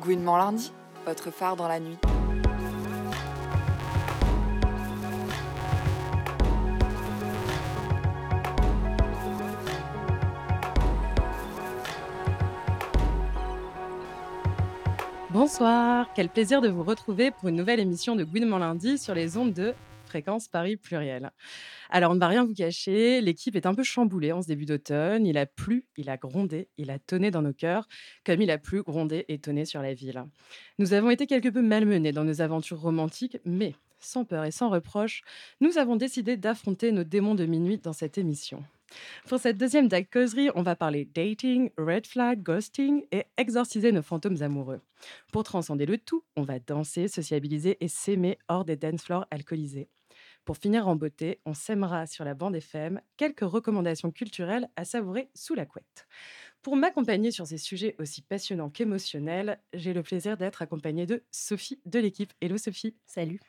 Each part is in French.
Gouinement lundi, votre phare dans la nuit. Bonsoir, quel plaisir de vous retrouver pour une nouvelle émission de Gouinement lundi sur les ondes de Fréquence Paris Pluriel. Alors, on ne va rien vous cacher, l'équipe est un peu chamboulée en ce début d'automne. Il a plu, il a grondé, il a tonné dans nos cœurs, comme il a plu, grondé et tonné sur la ville. Nous avons été quelque peu malmenés dans nos aventures romantiques, mais sans peur et sans reproche, nous avons décidé d'affronter nos démons de minuit dans cette émission. Pour cette deuxième DAC causerie, on va parler dating, red flag, ghosting et exorciser nos fantômes amoureux. Pour transcender le tout, on va danser, sociabiliser et s'aimer hors des dance floors alcoolisés. Pour finir en beauté, on s'aimera sur la bande FM quelques recommandations culturelles à savourer sous la couette. Pour m'accompagner sur ces sujets aussi passionnants qu'émotionnels, j'ai le plaisir d'être accompagnée de Sophie de l'équipe. Hello Sophie. Salut.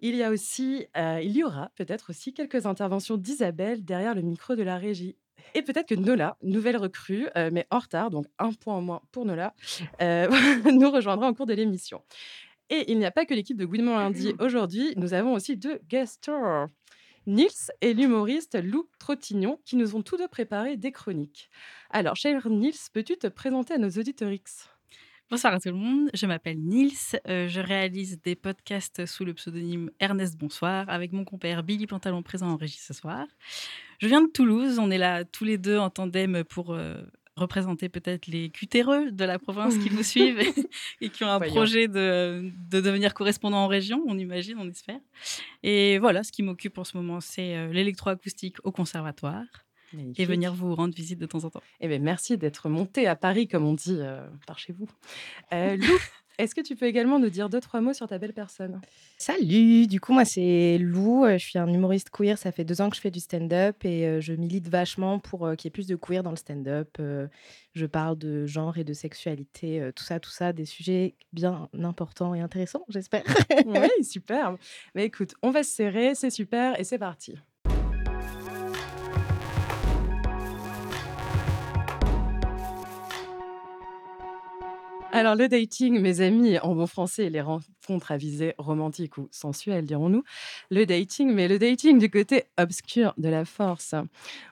Il y a aussi, euh, il y aura peut-être aussi quelques interventions d'Isabelle derrière le micro de la régie. Et peut-être que Nola, nouvelle recrue, euh, mais en retard, donc un point en moins pour Nola, euh, nous rejoindra en cours de l'émission. Et il n'y a pas que l'équipe de Gouinement Lundi aujourd'hui, nous avons aussi deux guest stars. Nils et l'humoriste Lou Trottignon qui nous ont tous deux préparé des chroniques. Alors, cher Nils, peux-tu te présenter à nos auditorix? Bonsoir à tout le monde, je m'appelle Nils, euh, je réalise des podcasts sous le pseudonyme Ernest Bonsoir avec mon compère Billy Pantalon présent en régie ce soir. Je viens de Toulouse, on est là tous les deux en tandem pour euh, représenter peut-être les cutéreux de la province qui vous suivent et, qui ont un projet de, de, devenir correspondant en région, on imagine, on espère. Et voilà, ce qui m'occupe en ce moment, c'est euh, l'électroacoustique au conservatoire et venir vous rendre visite de temps en temps. Eh bien, merci d'être monté à Paris, comme on dit euh, par chez vous. Euh, Lou, est-ce que tu peux également nous dire deux, trois mots sur ta belle personne? Salut, du coup, moi, c'est Lou. Euh, je suis un humoriste queer. Ça fait deux ans que je fais du stand-up et je milite vachement pour qu'il y ait plus de queer dans le stand-up. je parle de genre et de sexualité, tout ça, tout ça, des sujets bien importants et intéressants, j'espère. oui, super. Mais écoute, on va se serrer, c'est super et c'est parti. Alors, le dating, mes amis, en bon français, les rencontres à visée romantique ou sensuelle, dirons-nous. Le dating, mais le dating du côté obscur de la force.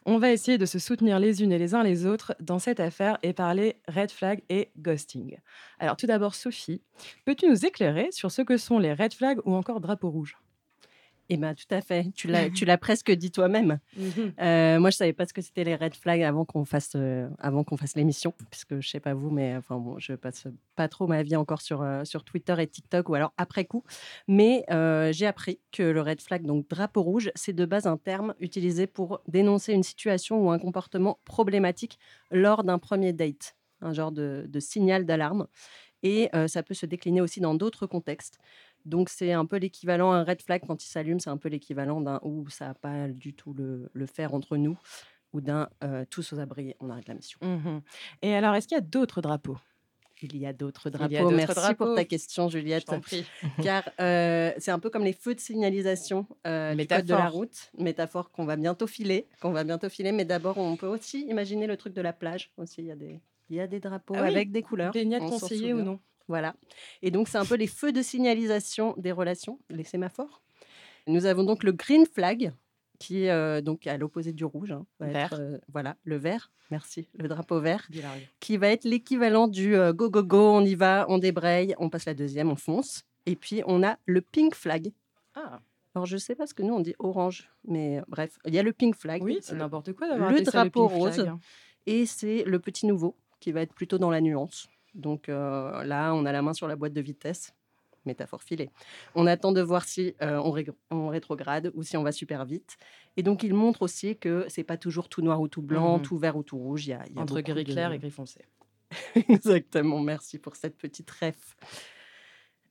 On va essayer de se soutenir les unes et les uns les autres dans cette affaire et parler red flag et ghosting. Alors, tout d'abord, Sophie, peux-tu nous éclairer sur ce que sont les red flags ou encore drapeaux rouges? Eh bien, tout à fait. Tu l'as, tu l'as presque dit toi-même. Mhm. Euh, moi, je savais pas ce que c'était les red flags avant qu'on fasse, euh, avant qu'on fasse l'émission, puisque je sais pas vous, mais enfin bon, je passe pas trop ma vie encore sur euh, sur Twitter et TikTok ou alors après coup. Mais j'ai appris que le red flag, donc drapeau rouge, c'est de base un terme utilisé pour dénoncer une situation ou un comportement problématique lors d'un premier date, un genre de, de signal d'alarme. Et ça peut se décliner aussi dans d'autres contextes. Donc c'est un peu l'équivalent, un red flag quand il s'allume, c'est un peu l'équivalent d'un où ça n'a pas du tout le, le, faire entre nous ou d'un tous aux abris, on arrête la mission. Mmh Et alors, est-ce qu'il y a d'autres drapeaux? Il y a d'autres drapeaux. Merci pour ta question, Juliette. Car c'est un peu comme les feux de signalisation euh, du code de la route, métaphore qu'on va bientôt filer, qu'on va bientôt filer. Mais d'abord, on peut aussi imaginer le truc de la plage. Aussi, il y a des, il y a des drapeaux ah avec des couleurs. Baignade conseillée ou non? Voilà. Et donc, c'est un peu les feux de signalisation des relations, les sémaphores. Nous avons donc le green flag, qui est euh, donc à l'opposé du rouge. Hein, vert. Euh, voilà, le vert, merci, le drapeau vert, qui va être l'équivalent du euh, go, go, go, on y va, on débraye, on passe la deuxième, on fonce. Et puis, on a le pink flag. Ah. Alors, je ne sais pas ce que nous, on dit orange, mais bref, il y a le pink flag. Oui, c'est n'importe quoi d'avoir Le drapeau rose. Et c'est le petit nouveau, qui va être plutôt dans la nuance. Donc euh, là, on a la main sur la boîte de vitesse, métaphore filée. On attend de voir si euh, on, rétrograde ou si on va super vite. Et donc, il montre aussi que c'est pas toujours tout noir ou tout blanc, mmh tout vert ou tout rouge. Il y a, Entre gris clair et gris foncé. Exactement. Merci pour cette petite ref.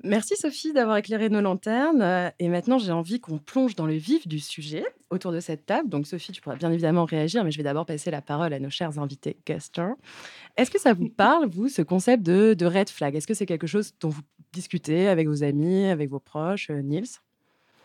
Merci Sophie d'avoir éclairé nos lanternes. Euh, et maintenant, j'ai envie qu'on plonge dans le vif du sujet autour de cette table. Donc Sophie, tu pourras bien évidemment réagir, mais je vais d'abord passer la parole à nos chers invités guesters. Est-ce que ça vous parle, vous, ce concept de, red flag? Est-ce que c'est quelque chose dont vous discutez avec vos amis, avec vos proches, euh, Niels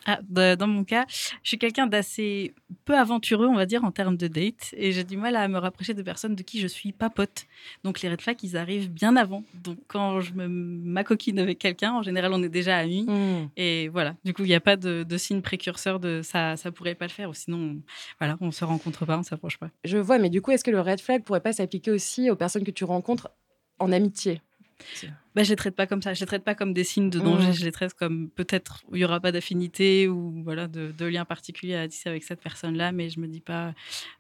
Ah, bah, dans mon cas, je suis quelqu'un d'assez peu aventureux, on va dire, en termes de date. Et j'ai du mal à me rapprocher de personnes de qui je suis pas pote. Donc les red flags, ils arrivent bien avant. Donc quand je me m'acoquine avec quelqu'un, en général, on est déjà amis. Mmh. Et voilà, du coup, il n'y a pas de, de signe précurseur de ça, ça pourrait pas le faire. Ou sinon, voilà, on se rencontre pas, on s'approche pas. Je vois, mais du coup, est-ce que le red flag pourrait pas s'appliquer aussi aux personnes que tu rencontres en amitié? Bah, je les traite pas comme ça. Je les traite pas comme des signes de danger. Mmh. Je les traite comme peut-être il y aura pas d'affinité ou voilà de, de lien particulier à tisser avec cette personne-là, mais je me dis pas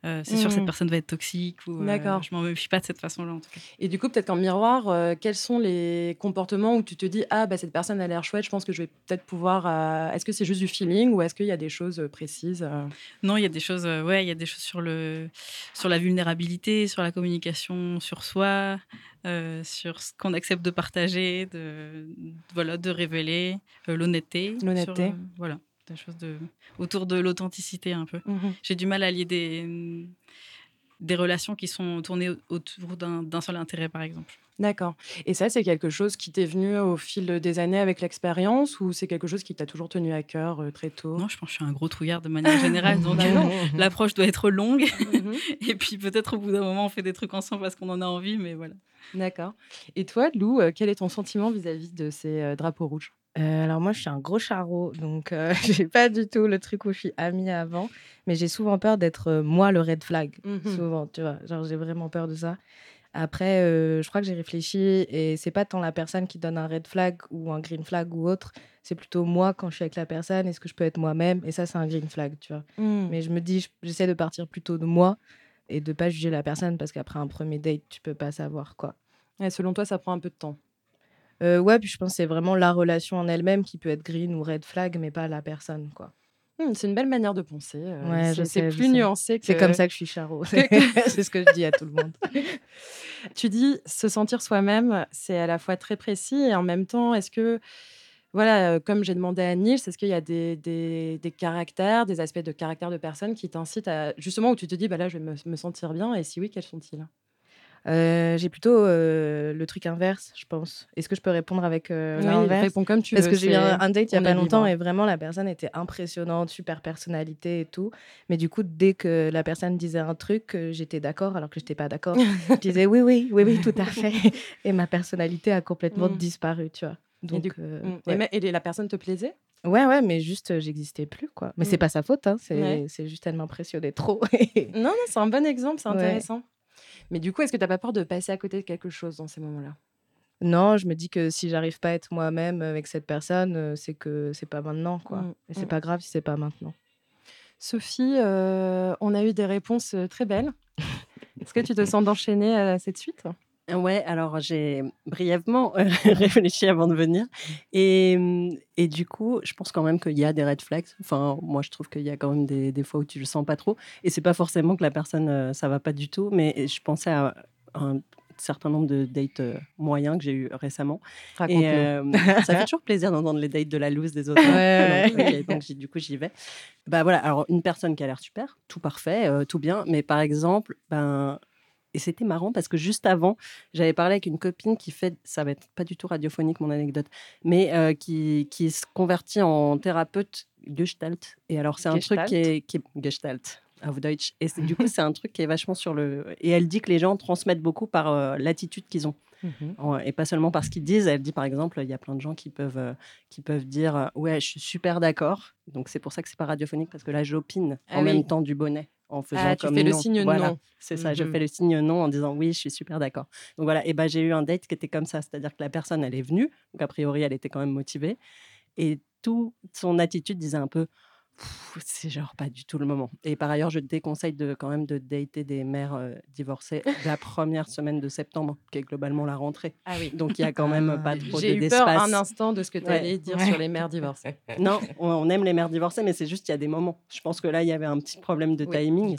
euh, c'est sûr Mmh. cette personne va être toxique ou euh, D'accord. je m'en méfie pas de cette façon-là en tout cas. Et du coup, peut-être qu'en miroir, euh, quels sont les comportements où tu te dis ah bah cette personne a l'air chouette, je pense que je vais peut-être pouvoir. euh, Est-ce que c'est juste du feeling ou est-ce qu'il y a des choses euh, précises euh Non, il y a des choses, euh, ouais, il y a des choses sur le, sur la vulnérabilité, sur la communication, sur soi, euh, sur ce qu'on accepte de partager, de, voilà, de révéler, euh, l'honnêteté, L'honnêteté. euh, voilà, des choses de, autour de l'authenticité un peu. J'ai du mal à lier des, des relations qui sont tournées au- autour d'un d'un seul intérêt, par exemple. D'accord. Et ça, c'est quelque chose qui t'est venu au fil des années avec l'expérience ou c'est quelque chose qui t'a toujours tenu à cœur euh, très tôt? Non, je pense que je suis un gros trouillard de manière générale, donc euh, l'approche doit être longue. Mhm. Et puis peut-être au bout d'un moment, on fait des trucs ensemble parce qu'on en a envie, mais voilà. D'accord. Et toi, Lou, euh, quel est ton sentiment vis-à-vis de ces euh, drapeaux rouges? Euh, alors moi, je suis un gros charreau, donc euh, j'ai pas du tout le truc où je suis amie avant, mais j'ai souvent peur d'être euh, moi le red flag. Mhm. Souvent, tu vois, genre j'ai vraiment peur de ça. Après, je crois que j'ai réfléchi et c'est pas tant la personne qui donne un red flag ou un green flag ou autre, c'est plutôt moi quand je suis avec la personne, est-ce que je peux être moi-même? Et ça, c'est un green flag, tu vois. Mais Mais je me dis, je- j'essaie de partir plutôt de moi et de pas juger la personne parce qu'après un premier date, tu peux pas savoir quoi. ouais, selon toi, ça prend un peu de temps? Euh, ouais, puis je pense que c'est vraiment la relation en elle-même qui peut être green ou red flag, mais pas la personne, quoi. Hmm, c'est une belle manière de penser. euh, Ouais, c'est- plus nuancé que. C'est comme ça que je suis charo. c'est ce que je dis à tout le monde. Tu dis se sentir soi-même, c'est à la fois très précis et en même temps, est-ce que, voilà, comme j'ai demandé à Niels, est-ce qu'il y a des, des, des caractères, des aspects de caractère de personnes qui t'incitent à, justement, où tu te dis, bah là, je vais me, me sentir bien, et si oui, quels sont-ils? Euh, J'ai plutôt euh, le truc inverse, je pense. Est-ce que je peux répondre avec euh, Oui, l'inverse? réponds comme tu Parce veux. que j'ai eu un, un date il y a pas longtemps libre. et vraiment la personne était impressionnante, super personnalité et tout. Mais du coup, dès que la personne disait un truc, j'étais d'accord alors que j'étais pas d'accord. je disais oui, oui, oui, oui, tout à fait. Et ma personnalité a complètement Mm. disparu, tu vois. Donc, du- euh, Mm. ouais. Et, la personne te plaisait? Ouais, ouais, mais juste, euh, j'existais plus, quoi. Mais c'est Mm. pas sa faute, hein. C'est Ouais. c'est juste, elle m'impressionnait trop. Non, non, c'est un bon exemple, c'est Ouais. intéressant. Mais du coup, est-ce que tu n'as pas peur de passer à côté de quelque chose dans ces moments-là? Non, je me dis que si j'arrive pas à être moi-même avec cette personne, euh, c'est que c'est pas maintenant, quoi. Mm, Et c'est mm. pas grave si c'est pas maintenant. Sophie, euh, on a eu des réponses très belles. Est-ce que tu te sens d'enchaîner à cette suite? Ouais, alors j'ai brièvement euh, réfléchi avant de venir. Et, et du coup, je pense quand même qu'il y a des red flags. Enfin, moi, je trouve qu'il y a quand même des, des fois où tu le sens pas trop. Et c'est pas forcément que la personne, euh, ça va pas du tout. Mais je pensais à un certain nombre de dates euh, moyens que j'ai eu récemment. Et euh, ça fait toujours plaisir d'entendre les dates de la loose des autres. Ouais, donc, ok, donc, du coup, j'y vais. Bah voilà, alors une personne qui a l'air super, tout parfait, euh, tout bien. Mais par exemple, ben. Et c'était marrant parce que juste avant, j'avais parlé avec une copine qui fait, ça va être pas du tout radiophonique mon anecdote, mais euh, qui, qui se convertit en thérapeute Gestalt. Et alors c'est un truc qui est, qui est Gestalt. Auf Deutsch. Et du coup, c'est un truc qui est vachement sur le. Et elle dit que les gens transmettent beaucoup par euh, l'attitude qu'ils ont. En- Et pas seulement parce qu'ils disent. Elle dit par exemple, il y a plein de gens qui peuvent, euh, qui peuvent dire euh, Ouais, je suis super d'accord. Donc c'est pour ça que c'est pas radiophonique parce que là, j'opine Ah en oui. même temps du bonnet. En faisant Ah, tu comme fais le signe Voilà, non. C'est ça, je Mhm. fais le signe non en disant oui, je suis super d'accord. Donc voilà, et ben j'ai eu un date qui était comme ça, c'est-à-dire que la personne, elle est venue, donc a priori, elle était quand même motivée, et toute son attitude disait un peu, c'est genre pas du tout le moment. Et par ailleurs, je te déconseille de quand même de dater des mères euh, divorcées la première semaine de septembre, qui est globalement la rentrée. Ah oui. Donc il y a quand même pas trop J'ai de- eu peur d'espace. un instant de ce que tu Ouais. allais dire Ouais. sur les mères divorcées. Non, on, aime les mères divorcées, mais c'est juste qu'il y a des moments. Je pense que là, il y avait un petit problème de Oui, timing.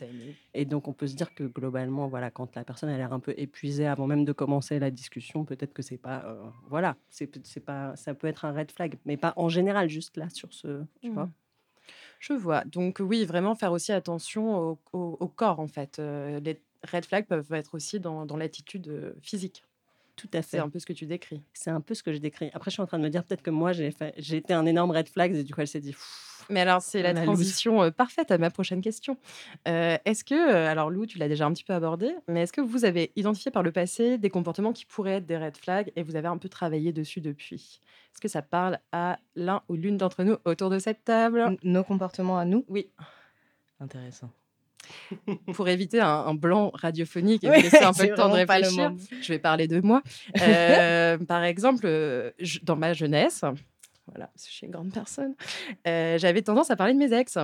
Et donc, on peut se dire que globalement, voilà, quand la personne a l'air un peu épuisée avant même de commencer la discussion, peut-être que c'est pas, euh, voilà, c'est pas, ça peut être un red flag, mais pas en général, juste là sur ce, tu vois. Je vois. Donc oui, vraiment faire aussi attention au, corps en fait. Les red flags peuvent être aussi dans, l'attitude physique. Tout à C'est fait. un peu ce que tu décris. C'est un peu ce que je décris. Après, je suis en train de me dire peut-être que moi, j'ai fait... j'ai été un énorme red flag et du coup, elle s'est dit. Pff, Mais alors, c'est la transition euh, parfaite à ma prochaine question. Euh, est-ce que, euh, alors Lou, tu l'as déjà un petit peu abordé, mais est-ce que vous avez identifié par le passé des comportements qui pourraient être des red flags et vous avez un peu travaillé dessus depuis? Est-ce que ça parle à l'un ou l'une d'entre nous autour de cette table? Nos comportements à nous? Oui, Intéressant. Pour éviter un, un blanc radiophonique et Oui, laisser un peu le temps de réfléchir. Je vais parler de moi. Euh, par exemple, euh, je- dans ma jeunesse, voilà, je suis une grande personne, euh, j'avais tendance à parler de mes ex.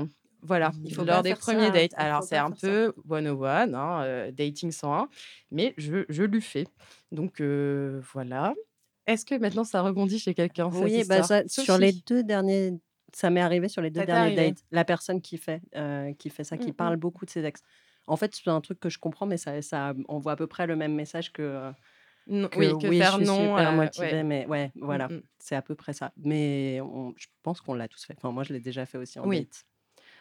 Voilà, Il faut lors des premiers ça, dates. Alors, c'est un faire ça. peu one-on-one, hein, euh, dating 101, mais je, je lui fais. Donc, euh, voilà. Est-ce que maintenant ça rebondit chez quelqu'un cette Oui, bah, ça- sur les deux derniers, ça m'est arrivé sur les deux derniers dates. La personne qui fait, euh, qui fait ça, qui Mm, parle mm. beaucoup de ses ex. En fait, c'est un truc que je comprends, mais ça, ça envoie à peu près le même message que, euh, Non, que oui, que oui, faire je suis non. super euh, motivée, ouais. mais ouais, voilà, Mm, mm. c'est à peu près ça. Mais on- je pense qu'on l'a tous fait. Enfin, moi, je l'ai déjà fait aussi en Oui. date.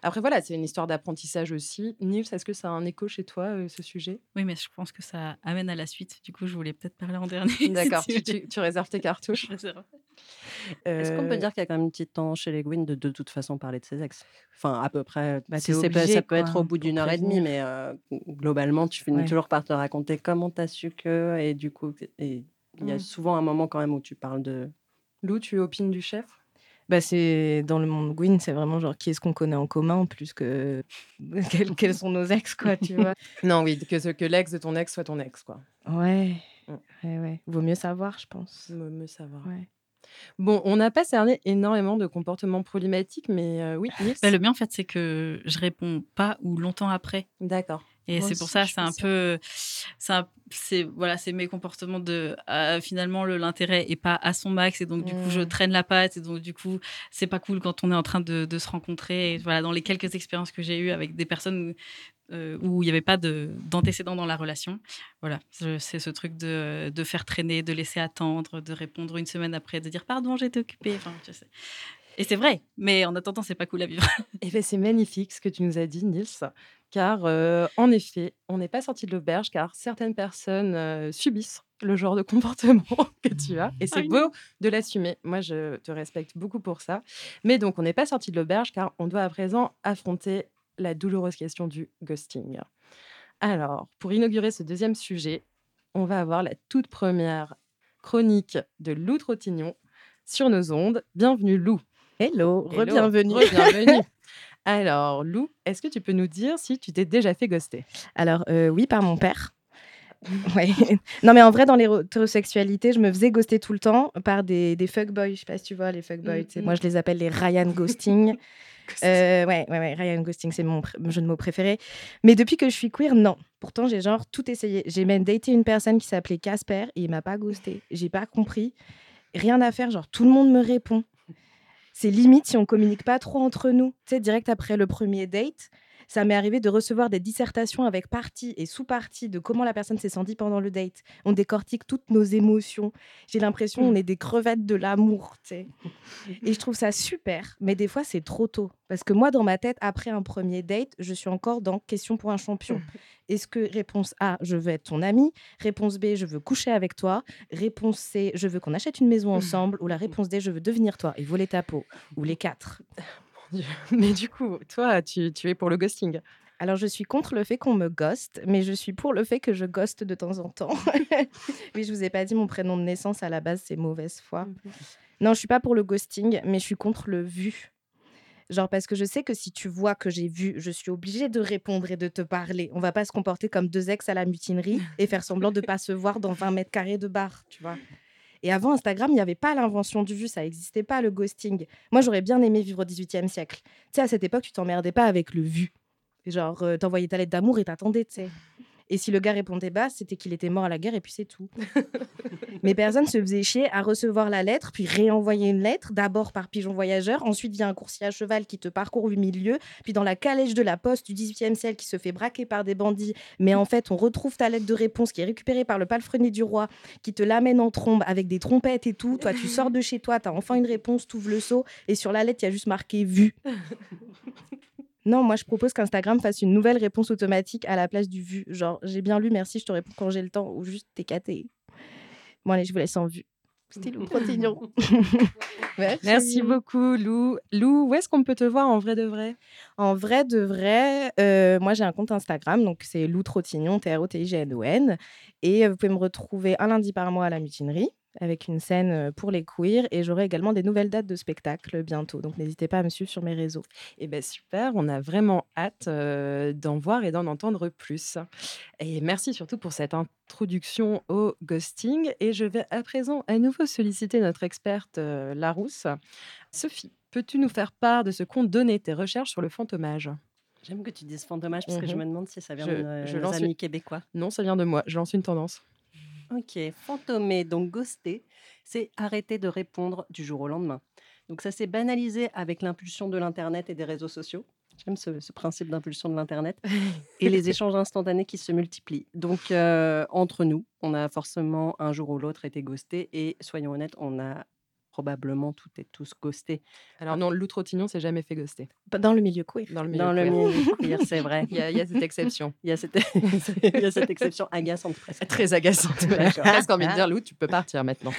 Après, voilà, c'est une histoire d'apprentissage aussi. Nils, est-ce que ça a un écho chez toi, euh, ce sujet? Oui, mais je pense que ça amène à la suite. Du coup, je voulais peut-être parler en dernier. D'accord, tu tu, tu- tu réserves tes cartouches. Réserve. Est-ce qu'on peut Euh, dire qu'il y a quand même une petite tendance chez les Gwyn de de toute façon parler de ses ex? Enfin, à peu près. Bah, si pas- obligé, ça peut quoi, être au bout pour d'une heure et demie, mais euh, globalement, tu finis Ouais. toujours par te raconter comment t'as su que. Et du coup, il y a Mm. souvent un moment quand même où tu parles de. Lou, tu opines du chef? Bah, c'est dans le monde Gwyn, c'est vraiment genre qui est-ce qu'on connaît en commun plus que quels, quels sont nos ex quoi, tu vois? Non, oui, que, ce- que l'ex de ton ex soit ton ex, quoi. Ouais. Mm. Ouais ouais, vaut mieux savoir, je pense. Me, me savoir. Ouais. Bon, on n'a pas cerné énormément de comportements problématiques, mais euh, oui, Bah, le mien, en fait, c'est que je réponds pas ou longtemps après. D'accord. Et c'est pour ça, c'est un peu, c'est voilà, c'est mes comportements de ah, finalement le l'intérêt est pas à son max et donc du coup je Mm. traîne la patte et donc du coup c'est pas cool quand on est en train de, de se rencontrer. Et voilà, dans les quelques expériences que j'ai eues avec des personnes euh, où il n'y avait pas de d'antécédents dans la relation, voilà, c'est ce truc de, de faire traîner, de laisser attendre, de répondre une semaine après, de dire pardon, j'étais occupée. Enfin, tu sais. Et c'est vrai, mais en attendant, c'est pas cool à vivre. Eh ben, c'est magnifique ce que tu nous as dit, Nils, car euh, en effet, on n'est pas sorti de l'auberge, car certaines personnes euh, subissent le genre de comportement que tu as, et c'est beau de l'assumer. Moi, je te respecte beaucoup pour ça. Mais donc, on n'est pas sorti de l'auberge, car on doit à présent affronter la douloureuse question du ghosting. Alors, pour inaugurer ce deuxième sujet, on va avoir la toute première chronique de Lou Trottignon sur nos ondes. Bienvenue, Lou. Hello, re-bienvenue. Alors, Lou, est-ce que tu peux nous dire si tu t'es déjà fait ghoster? Alors, euh, oui, par mon père. Ouais. non, mais en vrai, dans l'hétérosexualité, je me faisais ghoster tout le temps par des, des fuckboys. Je sais pas si tu vois, les fuckboys. Mm, mm. Moi, je les appelle les Ryan Ghosting. Euh, ouais, ouais, ouais, Ryan Ghosting, c'est mon jeu de mots préféré. Mais depuis que je suis queer, non. Pourtant, j'ai genre tout essayé. J'ai même daté une personne qui s'appelait Casper et il m'a pas ghosté. J'ai pas compris. Rien à faire, genre tout le monde me répond. C'est limite si on communique pas trop entre nous. Tu direct après le premier date, ça m'est arrivé de recevoir des dissertations avec partie et sous-partie de comment la personne s'est sentie pendant le date. On décortique toutes nos émotions. J'ai l'impression qu'on est des crevettes de l'amour, tu sais. Et je trouve ça super, mais des fois c'est trop tôt. Parce que moi, dans ma tête, après un premier date, je suis encore dans question pour un champion. Est-ce que réponse A, je veux être ton ami Réponse B, je veux coucher avec toi? Réponse C, je veux qu'on achète une maison ensemble? Ou la réponse D, je veux devenir toi et voler ta peau? Ou les quatre? Mais du coup, toi, tu, tu es pour le ghosting. Alors, je suis contre le fait qu'on me ghoste, mais je suis pour le fait que je ghoste de temps en temps. oui, je vous ai pas dit mon prénom de naissance à la base, c'est mauvaise foi. Non, je suis pas pour le ghosting, mais je suis contre le vu. Genre parce que je sais que si tu vois que j'ai vu, je suis obligée de répondre et de te parler. On va pas se comporter comme deux ex à la mutinerie et faire semblant de pas se voir dans 20 mètres carrés de bar, tu vois. Et avant Instagram, il n'y avait pas l'invention du vu, ça n'existait pas le ghosting. Moi, j'aurais bien aimé vivre au 18e siècle. Tu sais, à cette époque, tu t'emmerdais pas avec le vu. Genre, euh, t'envoyais ta lettre d'amour et t'attendais, tu sais. Et si le gars répondait pas, c'était qu'il était mort à la guerre et puis c'est tout. Mais personne se faisait chier à recevoir la lettre, puis réenvoyer une lettre, d'abord par pigeon voyageur, ensuite via un coursier à cheval qui te parcourt 8000 lieues, puis dans la calèche de la poste du 18e siècle qui se fait braquer par des bandits. Mais en fait, on retrouve ta lettre de réponse qui est récupérée par le palefrenier du roi, qui te l'amène en trombe avec des trompettes et tout. Toi, tu sors de chez toi, t'as enfin une réponse, t'ouvres le seau, et sur la lettre, il y a juste marqué vu. Non, moi je propose qu'Instagram fasse une nouvelle réponse automatique à la place du vu. Genre, j'ai bien lu, merci, je te réponds quand j'ai le temps, ou juste t'es caté. Bon, allez, je vous laisse en vue. C'était Lou Trottignon. Merci. Merci beaucoup, Lou. Lou, où est-ce qu'on peut te voir en vrai de vrai? En vrai de vrai, euh, moi j'ai un compte Instagram, donc c'est Lou Trottignon, T-R-O-T-I-G-N-O-N. Et euh, vous pouvez me retrouver un lundi par mois à la mutinerie avec une scène pour les queers et j'aurai également des nouvelles dates de spectacle bientôt. Donc n'hésitez pas à me suivre sur mes réseaux. Eh bien super, on a vraiment hâte euh, d'en voir et d'en entendre plus. Et merci surtout pour cette introduction au ghosting. Et je vais à présent à nouveau solliciter notre experte euh, Larousse. Sophie, peux-tu nous faire part de ce qu'ont donné tes recherches sur le fantomage J'aime que tu dises fantomage parce que je mmh me demande si ça vient de je nos amis québécois. Non, ça vient de moi. Je lance une tendance. Ok, fantomer, donc ghoster, c'est arrêter de répondre du jour au lendemain. Donc ça s'est banalisé avec l'impulsion de l'Internet et des réseaux sociaux. J'aime ce, principe d'impulsion de l'Internet. et les échanges instantanés qui se multiplient. Donc, euh, entre nous, on a forcément un jour ou l'autre été ghosté. Et soyons honnêtes, on a probablement toutes et tous ghostés. Alors non, Lou Trottignon s'est jamais fait ghoster. Dans le milieu queer. Dans le milieu, Dans Le milieu queer, c'est vrai. Il y, a, cette exception. Il y a cette, il y a cette exception agaçante presque. Très agaçante. J'ai presque envie de dire, Lou, tu peux partir maintenant.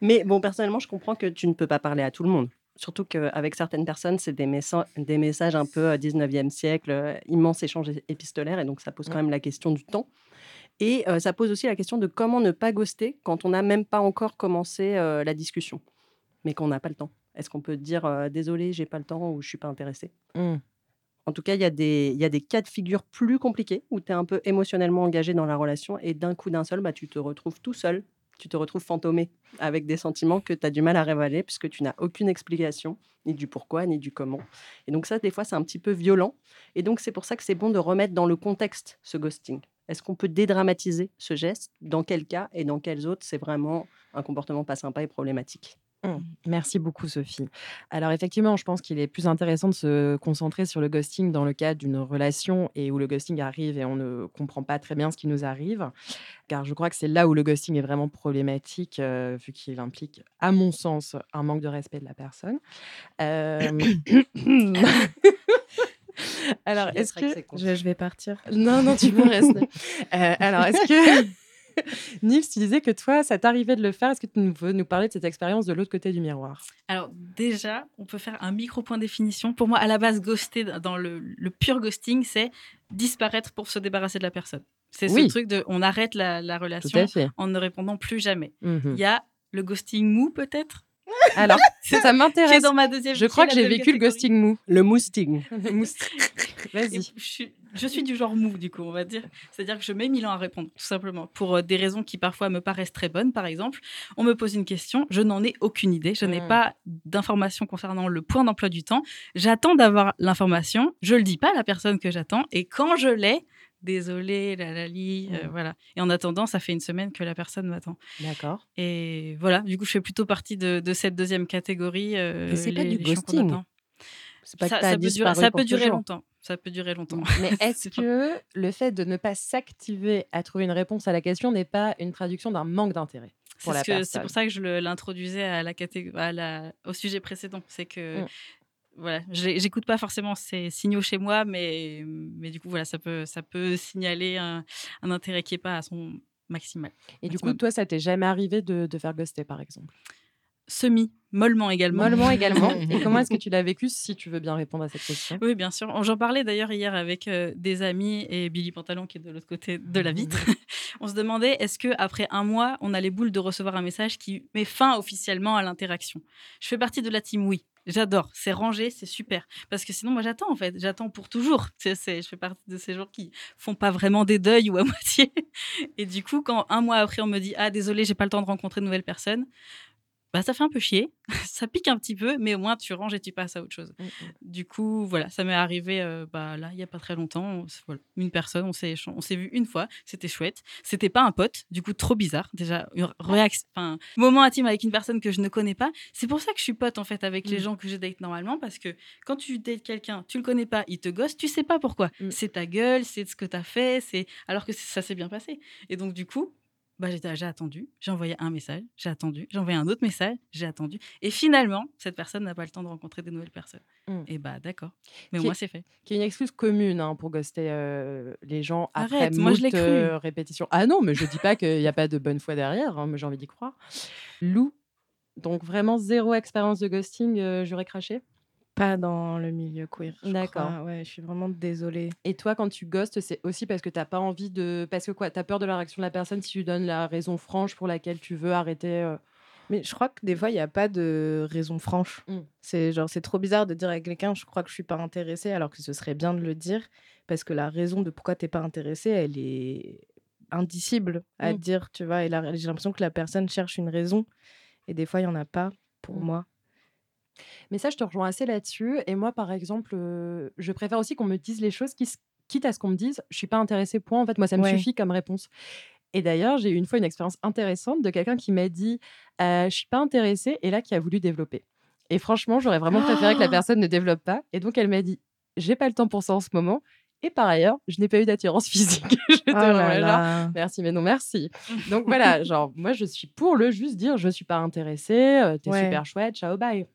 Mais bon, personnellement, je comprends que tu ne peux pas parler à tout le monde. Surtout qu'avec certaines personnes, c'est des, des, messages un peu 19e siècle, euh, immense échange épistolaire, et donc ça pose quand même la question du temps. Et ça pose aussi la question de comment ne pas ghoster quand on n'a même pas encore commencé la discussion, mais qu'on n'a pas le temps. Est-ce qu'on peut dire désolé, j'ai pas le temps ou je suis pas intéressé mmh. En tout cas, il y, a des, y a des cas de figure plus compliqués où tu es un peu émotionnellement engagé dans la relation et d'un coup d'un seul, bah, tu te retrouves tout seul, tu te retrouves fantomé avec des sentiments que tu as du mal à révéler puisque tu n'as aucune explication, ni du pourquoi, ni du comment. Et donc ça, des fois, c'est un petit peu violent. Et donc c'est pour ça que c'est bon de remettre dans le contexte ce ghosting. Est-ce qu'on peut dédramatiser ce geste Dans quel cas et dans quels autres c'est vraiment un comportement pas sympa et problématique mmh. Merci beaucoup, Sophie. Alors, effectivement, je pense qu'il est plus intéressant de se concentrer sur le ghosting dans le cadre d'une relation et où le ghosting arrive et on ne comprend pas très bien ce qui nous arrive. Car je crois que c'est là où le ghosting est vraiment problématique, euh, vu qu'il implique, à mon sens, un manque de respect de la personne. Euh... Alors, est-ce que. Je, vais partir? Non, non, tu peux rester. Euh, alors, est-ce que. Nils, tu disais que toi, ça t'arrivait de le faire. Est-ce que tu veux nous parler de cette expérience de l'autre côté du miroir? Alors, déjà, on peut faire un micro point définition. Pour moi, à la base, ghoster, dans le, pur ghosting, c'est disparaître pour se débarrasser de la personne. C'est ce truc de on arrête la, relation en ne répondant plus jamais. Mmh Il y a le ghosting mou, peut-être? Alors, ça m'intéresse. dans ma deuxième. Je crois que j'ai vécu le ghosting mou. Le mousting. Vas-y. Je, suis du genre mou, du coup, on va dire. C'est-à-dire que je mets mille ans à répondre, tout simplement. Pour euh, des raisons qui parfois me paraissent très bonnes, par exemple. On me pose une question, je n'en ai aucune idée. Je n'ai hmm. pas d'informations concernant le point d'emploi du temps. J'attends d'avoir l'information. Je le dis pas à la personne que j'attends. Et quand je l'ai, désolé, la lali, euh, mmh. voilà. Et en attendant, ça fait une semaine que la personne m'attend. D'accord. Et voilà, du coup, je fais plutôt partie de, cette deuxième catégorie. Euh, Mais c'est pas du ghosting. Pas ça, ça, peut durer, ça peut durer longtemps. Ça peut durer longtemps. Mais est-ce que le fait de ne pas s'activer à trouver une réponse à la question n'est pas une traduction d'un manque d'intérêt c'est pour ça que je l'introduisais à la, à la au sujet précédent. C'est que mmh voilà, j'écoute pas forcément ces signaux chez moi, mais, mais du coup, voilà, ça peut, ça peut signaler un, intérêt qui n'est pas à son maximal. Et du coup, toi, ça t'est jamais arrivé de, de faire ghoster, par exemple? Semi, mollement également. Mollement également. Et comment est-ce que tu l'as vécu, si tu veux bien répondre à cette question? Oui, bien sûr. J'en parlais d'ailleurs hier avec euh, des amis et Billy Pantalon qui est de l'autre côté de la vitre. on se demandait est-ce que après un mois, on a les boules de recevoir un message qui met fin officiellement à l'interaction? Je fais partie de la team oui. J'adore, c'est rangé, c'est super. Parce que sinon, moi, j'attends en fait, j'attends pour toujours. je fais partie de ces gens qui font pas vraiment des deuils ou à moitié. Et du coup, quand un mois après, on me dit Ah, désolé, j'ai pas le temps de rencontrer de nouvelles personnes, bah, ça fait un peu chier, ça pique un petit peu, mais au moins tu ranges et tu passes à autre chose. Mmh, mmh. Du coup, voilà, ça m'est arrivé euh, bah, là, il n'y a pas très longtemps. une personne, on s'est, on s'est vu une fois, c'était chouette. C'était pas un pote, du coup, trop bizarre. Déjà, enfin, moment intime avec une personne que je ne connais pas. C'est pour ça que je suis pote en fait avec les mmh. gens que je date normalement, parce que quand tu dates quelqu'un, tu le connais pas, il te gosse, tu sais pas pourquoi. C'est ta gueule, c'est ce que tu as fait, c'est alors que ça s'est bien passé. Et donc, du coup, bah, j'étais, j'ai attendu, j'ai envoyé un message, j'ai attendu, j'ai envoyé un autre message, j'ai attendu. Et finalement, cette personne n'a pas le temps de rencontrer de nouvelles personnes. Mm. Et bah d'accord. Mais Qui moi, est- c'est fait. Qui est une excuse commune hein, pour ghoster euh, les gens après Arrête, moi, je l'ai moult, cru. euh, répétitions. Ah non, mais je dis pas qu'il n'y a pas de bonne foi derrière, hein, mais j'ai envie d'y croire. Lou, donc vraiment zéro expérience de ghosting, euh, j'aurais craché. Pas dans le milieu queer. D'accord. Ouais, je suis vraiment désolée. Et toi, quand tu ghostes, c'est aussi parce que t'as pas envie de. Parce que quoi T'as peur de la réaction de la personne si tu donnes la raison franche pour laquelle tu veux arrêter euh, Mais je crois que des fois, il n'y a pas de raison franche. Mm. C'est genre, c'est trop bizarre de dire à quelqu'un, je crois que je suis pas intéressée, alors que ce serait bien de le dire, parce que la raison de pourquoi t'es pas intéressée, elle est indicible à Mm. dire, tu vois. Et là, j'ai l'impression que la personne cherche une raison, et des fois, il y en a pas pour Mm. moi. Mais ça, je te rejoins assez là-dessus. Et moi, par exemple, euh, je préfère aussi qu'on me dise les choses, qui, quitte à ce qu'on me dise, je suis pas intéressée, point. En fait, moi, ça me Ouais. suffit comme réponse. Et d'ailleurs, j'ai eu une fois une expérience intéressante de quelqu'un qui m'a dit, euh, je suis pas intéressée, et là, qui a voulu développer. Et franchement, j'aurais vraiment préféré que la personne ne développe pas. Et donc, elle m'a dit, j'ai pas le temps pour ça en ce moment. Et par ailleurs, je n'ai pas eu d'attirance physique. je Oh là genre, là. Merci, mais non, merci. Donc voilà, genre, moi, je suis pour le juste dire, je suis pas intéressée, euh, t'es Ouais. super chouette, ciao, bye.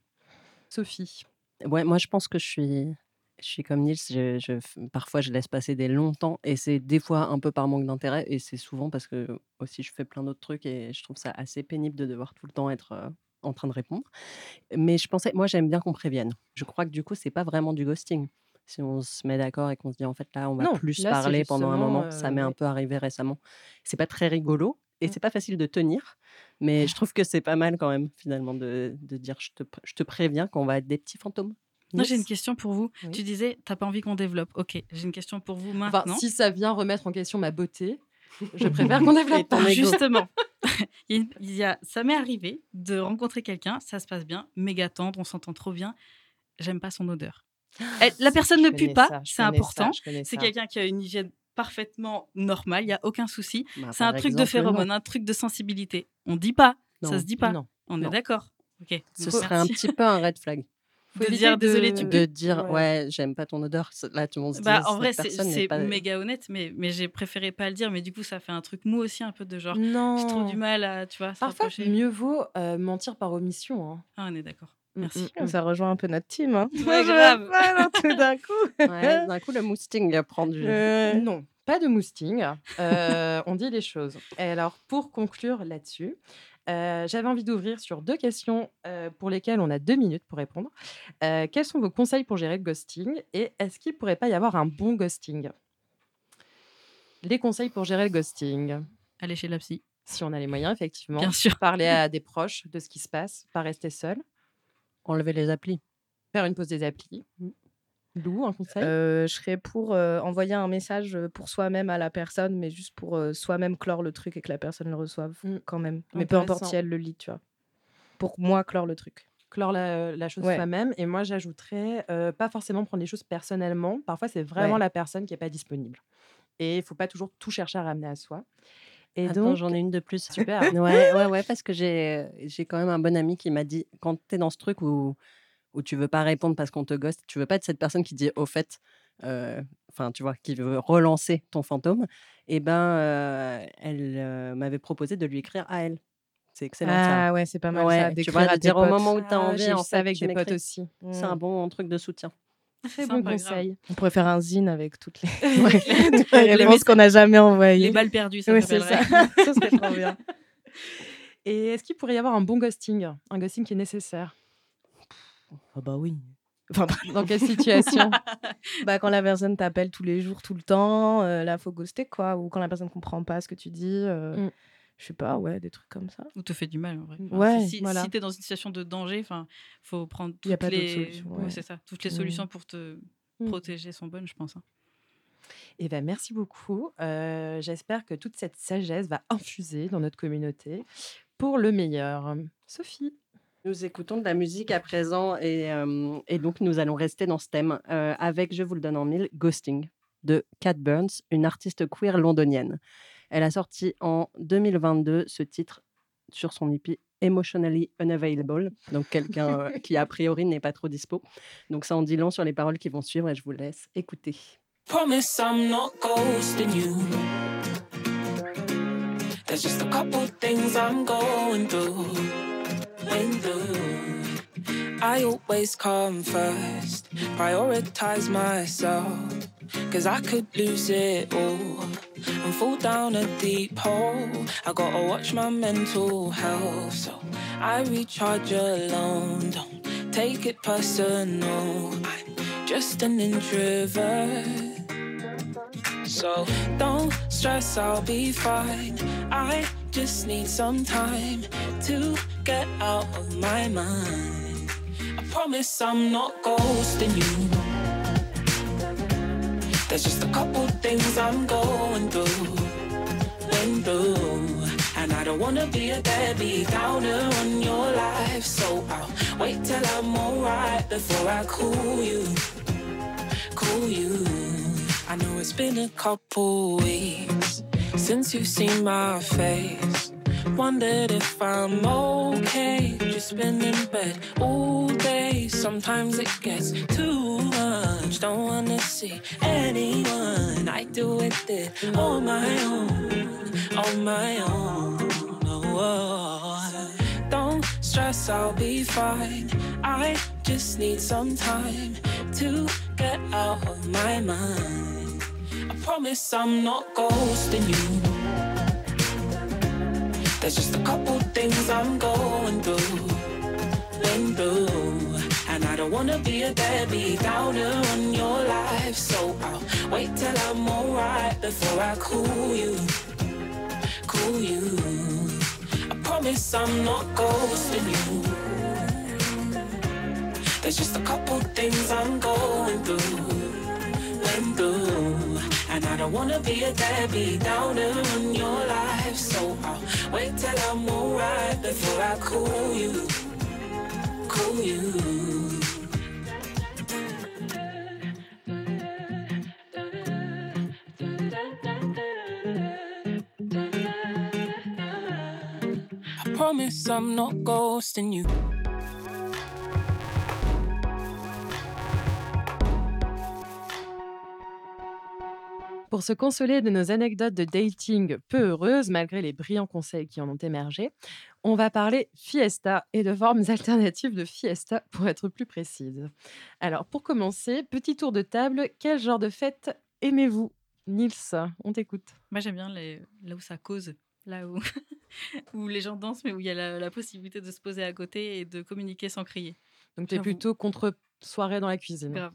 Sophie. Ouais, moi, je pense que je suis, je suis comme Nils. Je, je f- parfois, je laisse passer des longs temps et c'est des fois un peu par manque d'intérêt et c'est souvent parce que aussi je fais plein d'autres trucs et je trouve ça assez pénible de devoir tout le temps être euh, en train de répondre. Mais je pensais, moi, j'aime bien qu'on prévienne. Je crois que du coup, c'est pas vraiment du ghosting. Si on se met d'accord et qu'on se dit en fait là, on va Non, plus là, parler pendant un moment, euh, ça m'est un peu arrivé récemment. C'est pas très rigolo et Mm. c'est pas facile de tenir, mais je trouve que c'est pas mal quand même finalement de, de dire je te, je te préviens qu'on va être des petits fantômes. Moi, j'ai une question pour vous. Oui. Tu disais, t'as pas envie qu'on développe. Ok, j'ai une question pour vous Enfin, maintenant. si ça vient remettre en question ma beauté, je préfère qu'on développe pas. Justement, il y a ça m'est arrivé de rencontrer quelqu'un, ça se passe bien, méga tendre, on s'entend trop bien. J'aime pas son odeur. Elle- la personne Je ne pue pas, c'est important. C'est quelqu'un qui a une hygiène parfaitement normale, il y a aucun souci. Bah, C'est un truc de exemple, phéromone, un truc de sensibilité. On dit pas, ça se dit pas. Non. On non. est d'accord. Ok. Ce serait un petit peu un red flag. Faut de dire désolé, tu de-. De dire Ouais. ouais, j'aime pas ton odeur. Là, tout le monde se dit Bah, en cette vrai, c'est pas- méga honnête, mais, mais j'ai préféré pas le dire. Mais du coup, ça fait un truc mou aussi, un peu de genre, Non. j'ai trop du mal à, tu vois, Parfois, mieux vaut euh, mentir par omission. hein. Ah, on est d'accord. Mm, Merci. mm, mm. Ça rejoint un peu notre team. Hein. Ouais, Je grave. pas, tout d'un coup. Ouais, D'un coup, le mousting prend du. Euh, Non, pas de mousting. Euh, on dit les choses. Et alors, pour conclure là-dessus, euh, j'avais envie d'ouvrir sur deux questions euh, pour lesquelles on a deux minutes pour répondre. Euh, quels sont vos conseils pour gérer le ghosting et est-ce qu'il pourrait pas y avoir un bon ghosting? Les conseils pour gérer le ghosting. Aller chez la psy. Si on a les moyens, effectivement. Bien sûr. Parler à des proches de ce qui se passe, pas rester seul. Enlever les applis. Faire une pause des applis. Lou, un conseil? Euh, je serais pour euh, envoyer un message euh, pour soi-même à la personne, mais juste pour euh, soi-même clore le truc et que la personne le reçoive Mm. quand même. Mais peu importe si elle le lit, tu vois. Pour moi, clore le truc. clore la, la chose Ouais. soi-même. Et moi, j'ajouterais euh, pas forcément prendre les choses personnellement. Parfois, c'est vraiment Ouais. la personne qui n'est pas disponible. Et il faut pas toujours tout chercher à ramener à soi. Et Attends, donc, j'en ai une de plus. super. Ouais, ouais, ouais, parce que j'ai j'ai quand même un bon ami qui m'a dit quand tu es dans ce truc où, où tu veux pas répondre parce qu'on te ghost, tu veux pas être cette personne qui dit au fait, euh, enfin, tu vois, qui veut relancer ton fantôme, et ben, euh, elle euh, m'avait proposé de lui écrire à elle. C'est excellent ça. Ah ouais, c'est pas mal Ouais, ça. tu vois, à dire au moment où tu as Ah, envie, en fait, avec tu des potes aussi. C'est un Mm. bon truc de soutien. Très bon grave. conseil. On pourrait faire un zine avec toutes les, Les les réponses qu'on n'a jamais envoyées. Les balles perdues, ça Ouais, ça. ça serait trop bien. Et est-ce qu'il pourrait y avoir un bon ghosting? Un ghosting qui est nécessaire? Ah bah oui. Enfin, Dans quelle situation? Bah, quand la personne t'appelle tous les jours, tout le temps, euh, là, faut ghoster, quoi. Ou quand la personne comprend pas ce que tu dis. euh, Mm. Je sais pas, ouais, des trucs comme ça. Ou te fait du mal, en vrai. Enfin, Ouais, si si, voilà. tu es dans une situation de danger, enfin, faut prendre toutes Y a pas d'autre les... solution, Ouais, ouais. c'est ça. Toutes les Mm. solutions pour te Mm. protéger sont bonnes, je pense. hein. Eh ben, merci beaucoup. Euh, J'espère que toute cette sagesse va infuser dans notre communauté pour le meilleur. Sophie Nous écoutons de la musique à présent et, euh, et donc nous allons rester dans ce thème euh, avec, je vous le donne en mille, Ghosting de Kat Burns, une artiste queer londonienne. Elle a sorti en 2022 ce titre sur son EP Emotionally Unavailable, donc quelqu'un euh, qui a priori n'est pas trop dispo. Donc ça en dit long sur les paroles qui vont suivre et je vous laisse écouter. Promise I'm not ghosting you. There's just a couple things I'm going through. Going through. I always come first, prioritize myself. Cause I could lose it all and fall down a deep hole. I gotta watch my mental health, so I recharge alone. Don't take it personal. I'm just an introvert. So don't stress, I'll be fine. I just need some time to get out of my mind. I promise I'm not ghosting you. There's just a couple things I'm going through, going through. And I don't wanna be a deadbeat downer on your life. So I'll wait till I'm alright before I cool you, cool you. I know it's been a couple weeks since you've seen my face. Wondered if I'm okay. Just been in bed all day. Sometimes it gets too much. Don't wanna see anyone. I do it on my own, on my own. Oh. Don't stress, I'll be fine. I just need some time to get out of my mind. I promise I'm not ghosting you. There's just a couple things I'm going through, going through. And I don't wanna be a deadbeat downer on your life. So I'll wait till I'm alright before I cool you, cool you. I promise I'm not ghosting you. There's just a couple things I'm going through, going through. And I don't wanna be a deadbeat downer on your life. So I'll wait till I'm alright before I cool you, cool you. I promise I'm not ghosting you. Pour se consoler de nos anecdotes de dating peu heureuses, malgré les brillants conseils qui en ont émergé, on va parler fiesta et de formes alternatives de fiesta pour être plus précise. Alors, pour commencer, petit tour de table, quel genre de fête aimez-vous? Nils, on t'écoute. Moi, j'aime bien les... là où ça cause, là où, où les gens dansent, mais où il y a la, la possibilité de se poser à côté et de communiquer sans crier. Donc, tu es plutôt contre soirée dans la cuisine. Grave.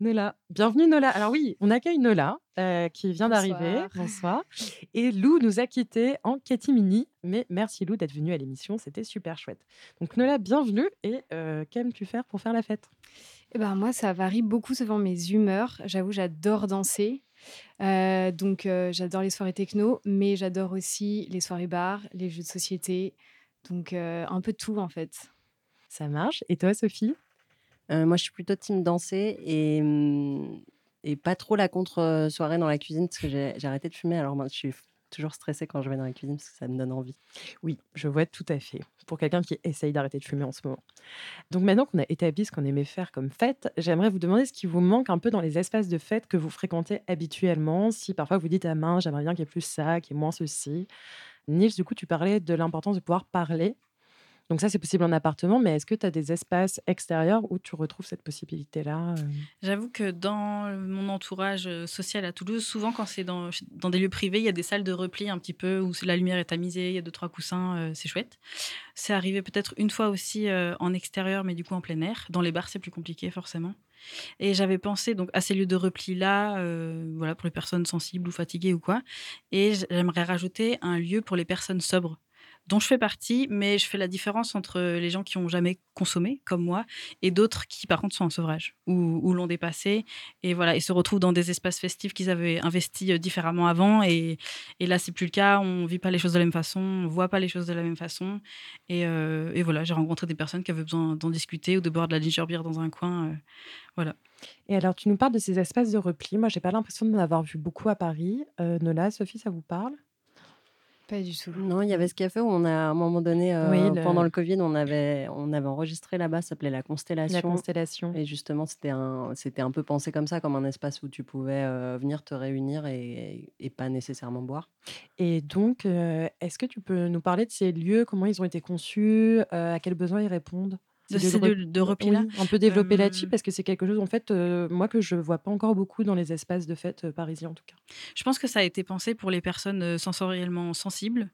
Nola. Bienvenue Nola. Alors oui, on accueille Nola euh, qui vient d'arriver. Bonsoir. Et Lou nous a quittés en catimini. Mais merci Lou d'être venue à l'émission, c'était super chouette. Donc Nola, bienvenue. Et euh, qu'aimes-tu faire pour faire la fête? Eh ben, moi, ça varie beaucoup selon mes humeurs. J'avoue, j'adore danser. Euh, donc, j'adore les soirées techno, mais j'adore aussi les soirées bars, les jeux de société. Donc, un peu tout, en fait. Ça marche. Et toi Sophie? Euh, moi, je suis plutôt team danser et, hum, et pas trop la contre-soirée dans la cuisine parce que j'ai arrêté de fumer. Alors, moi, je suis toujours stressée quand je vais dans la cuisine parce que ça me donne envie. Oui, je vois tout à fait. Pour quelqu'un qui essaye d'arrêter de fumer en ce moment. Donc maintenant qu'on a établi ce qu'on aimait faire comme fête, j'aimerais vous demander ce qui vous manque un peu dans les espaces de fête que vous fréquentez habituellement. Si parfois vous dites à main, j'aimerais bien qu'il y ait plus ça, qu'il y ait moins ceci. Nils, du coup, tu parlais de l'importance de pouvoir parler. Donc ça, c'est possible en appartement, mais est-ce que tu as des espaces extérieurs où tu retrouves cette possibilité-là euh? J'avoue que dans mon entourage euh, social à Toulouse, souvent quand c'est dans, des lieux privés, il y a des salles de repli un petit peu où la lumière est tamisée, il y a deux, trois coussins, euh, c'est chouette. C'est arrivé peut-être une fois aussi en extérieur, mais du coup en plein air. Dans les bars, c'est plus compliqué forcément. Et j'avais pensé donc à ces lieux de repli-là, euh, voilà, pour les personnes sensibles ou fatiguées ou quoi. Et j'aimerais rajouter un lieu pour les personnes sobres dont je fais partie, mais je fais la différence entre les gens qui ont jamais consommé, comme moi, et d'autres qui, par contre, sont en sevrage ou, l'ont dépassé, et voilà, et se retrouvent dans des espaces festifs qu'ils avaient investis euh, différemment avant, et, et là, c'est plus le cas. On vit pas les choses de la même façon, on voit pas les choses de la même façon, et, euh, et voilà, j'ai rencontré des personnes qui avaient besoin d'en discuter ou de boire de la ginger dans un coin, euh, voilà. Et alors, tu nous parles de ces espaces de repli. Moi, j'ai pas l'impression d'en avoir vu beaucoup à Paris. Nola, Sophie, ça vous parle? Pas du tout. Non, il y avait ce café où on a, à un moment donné, euh, Oui, le- pendant le Covid, on avait, on avait enregistré là-bas, ça s'appelait La Constellation. La constellation. Et justement, c'était un, c'était un peu pensé comme ça, comme un espace où tu pouvais euh, venir te réunir et, et pas nécessairement boire. Et donc, euh, est-ce que tu peux nous parler de ces lieux, comment ils ont été conçus, à quels besoins ils répondent? De lieux ces re- lieux de repli-là Oui, un peu développer là-dessus, Euh, parce que c'est quelque chose, en fait, euh, moi, que je vois pas encore beaucoup dans les espaces de fête euh, parisiens, en tout cas. Je pense que ça a été pensé pour les personnes euh, sensoriellement sensibles.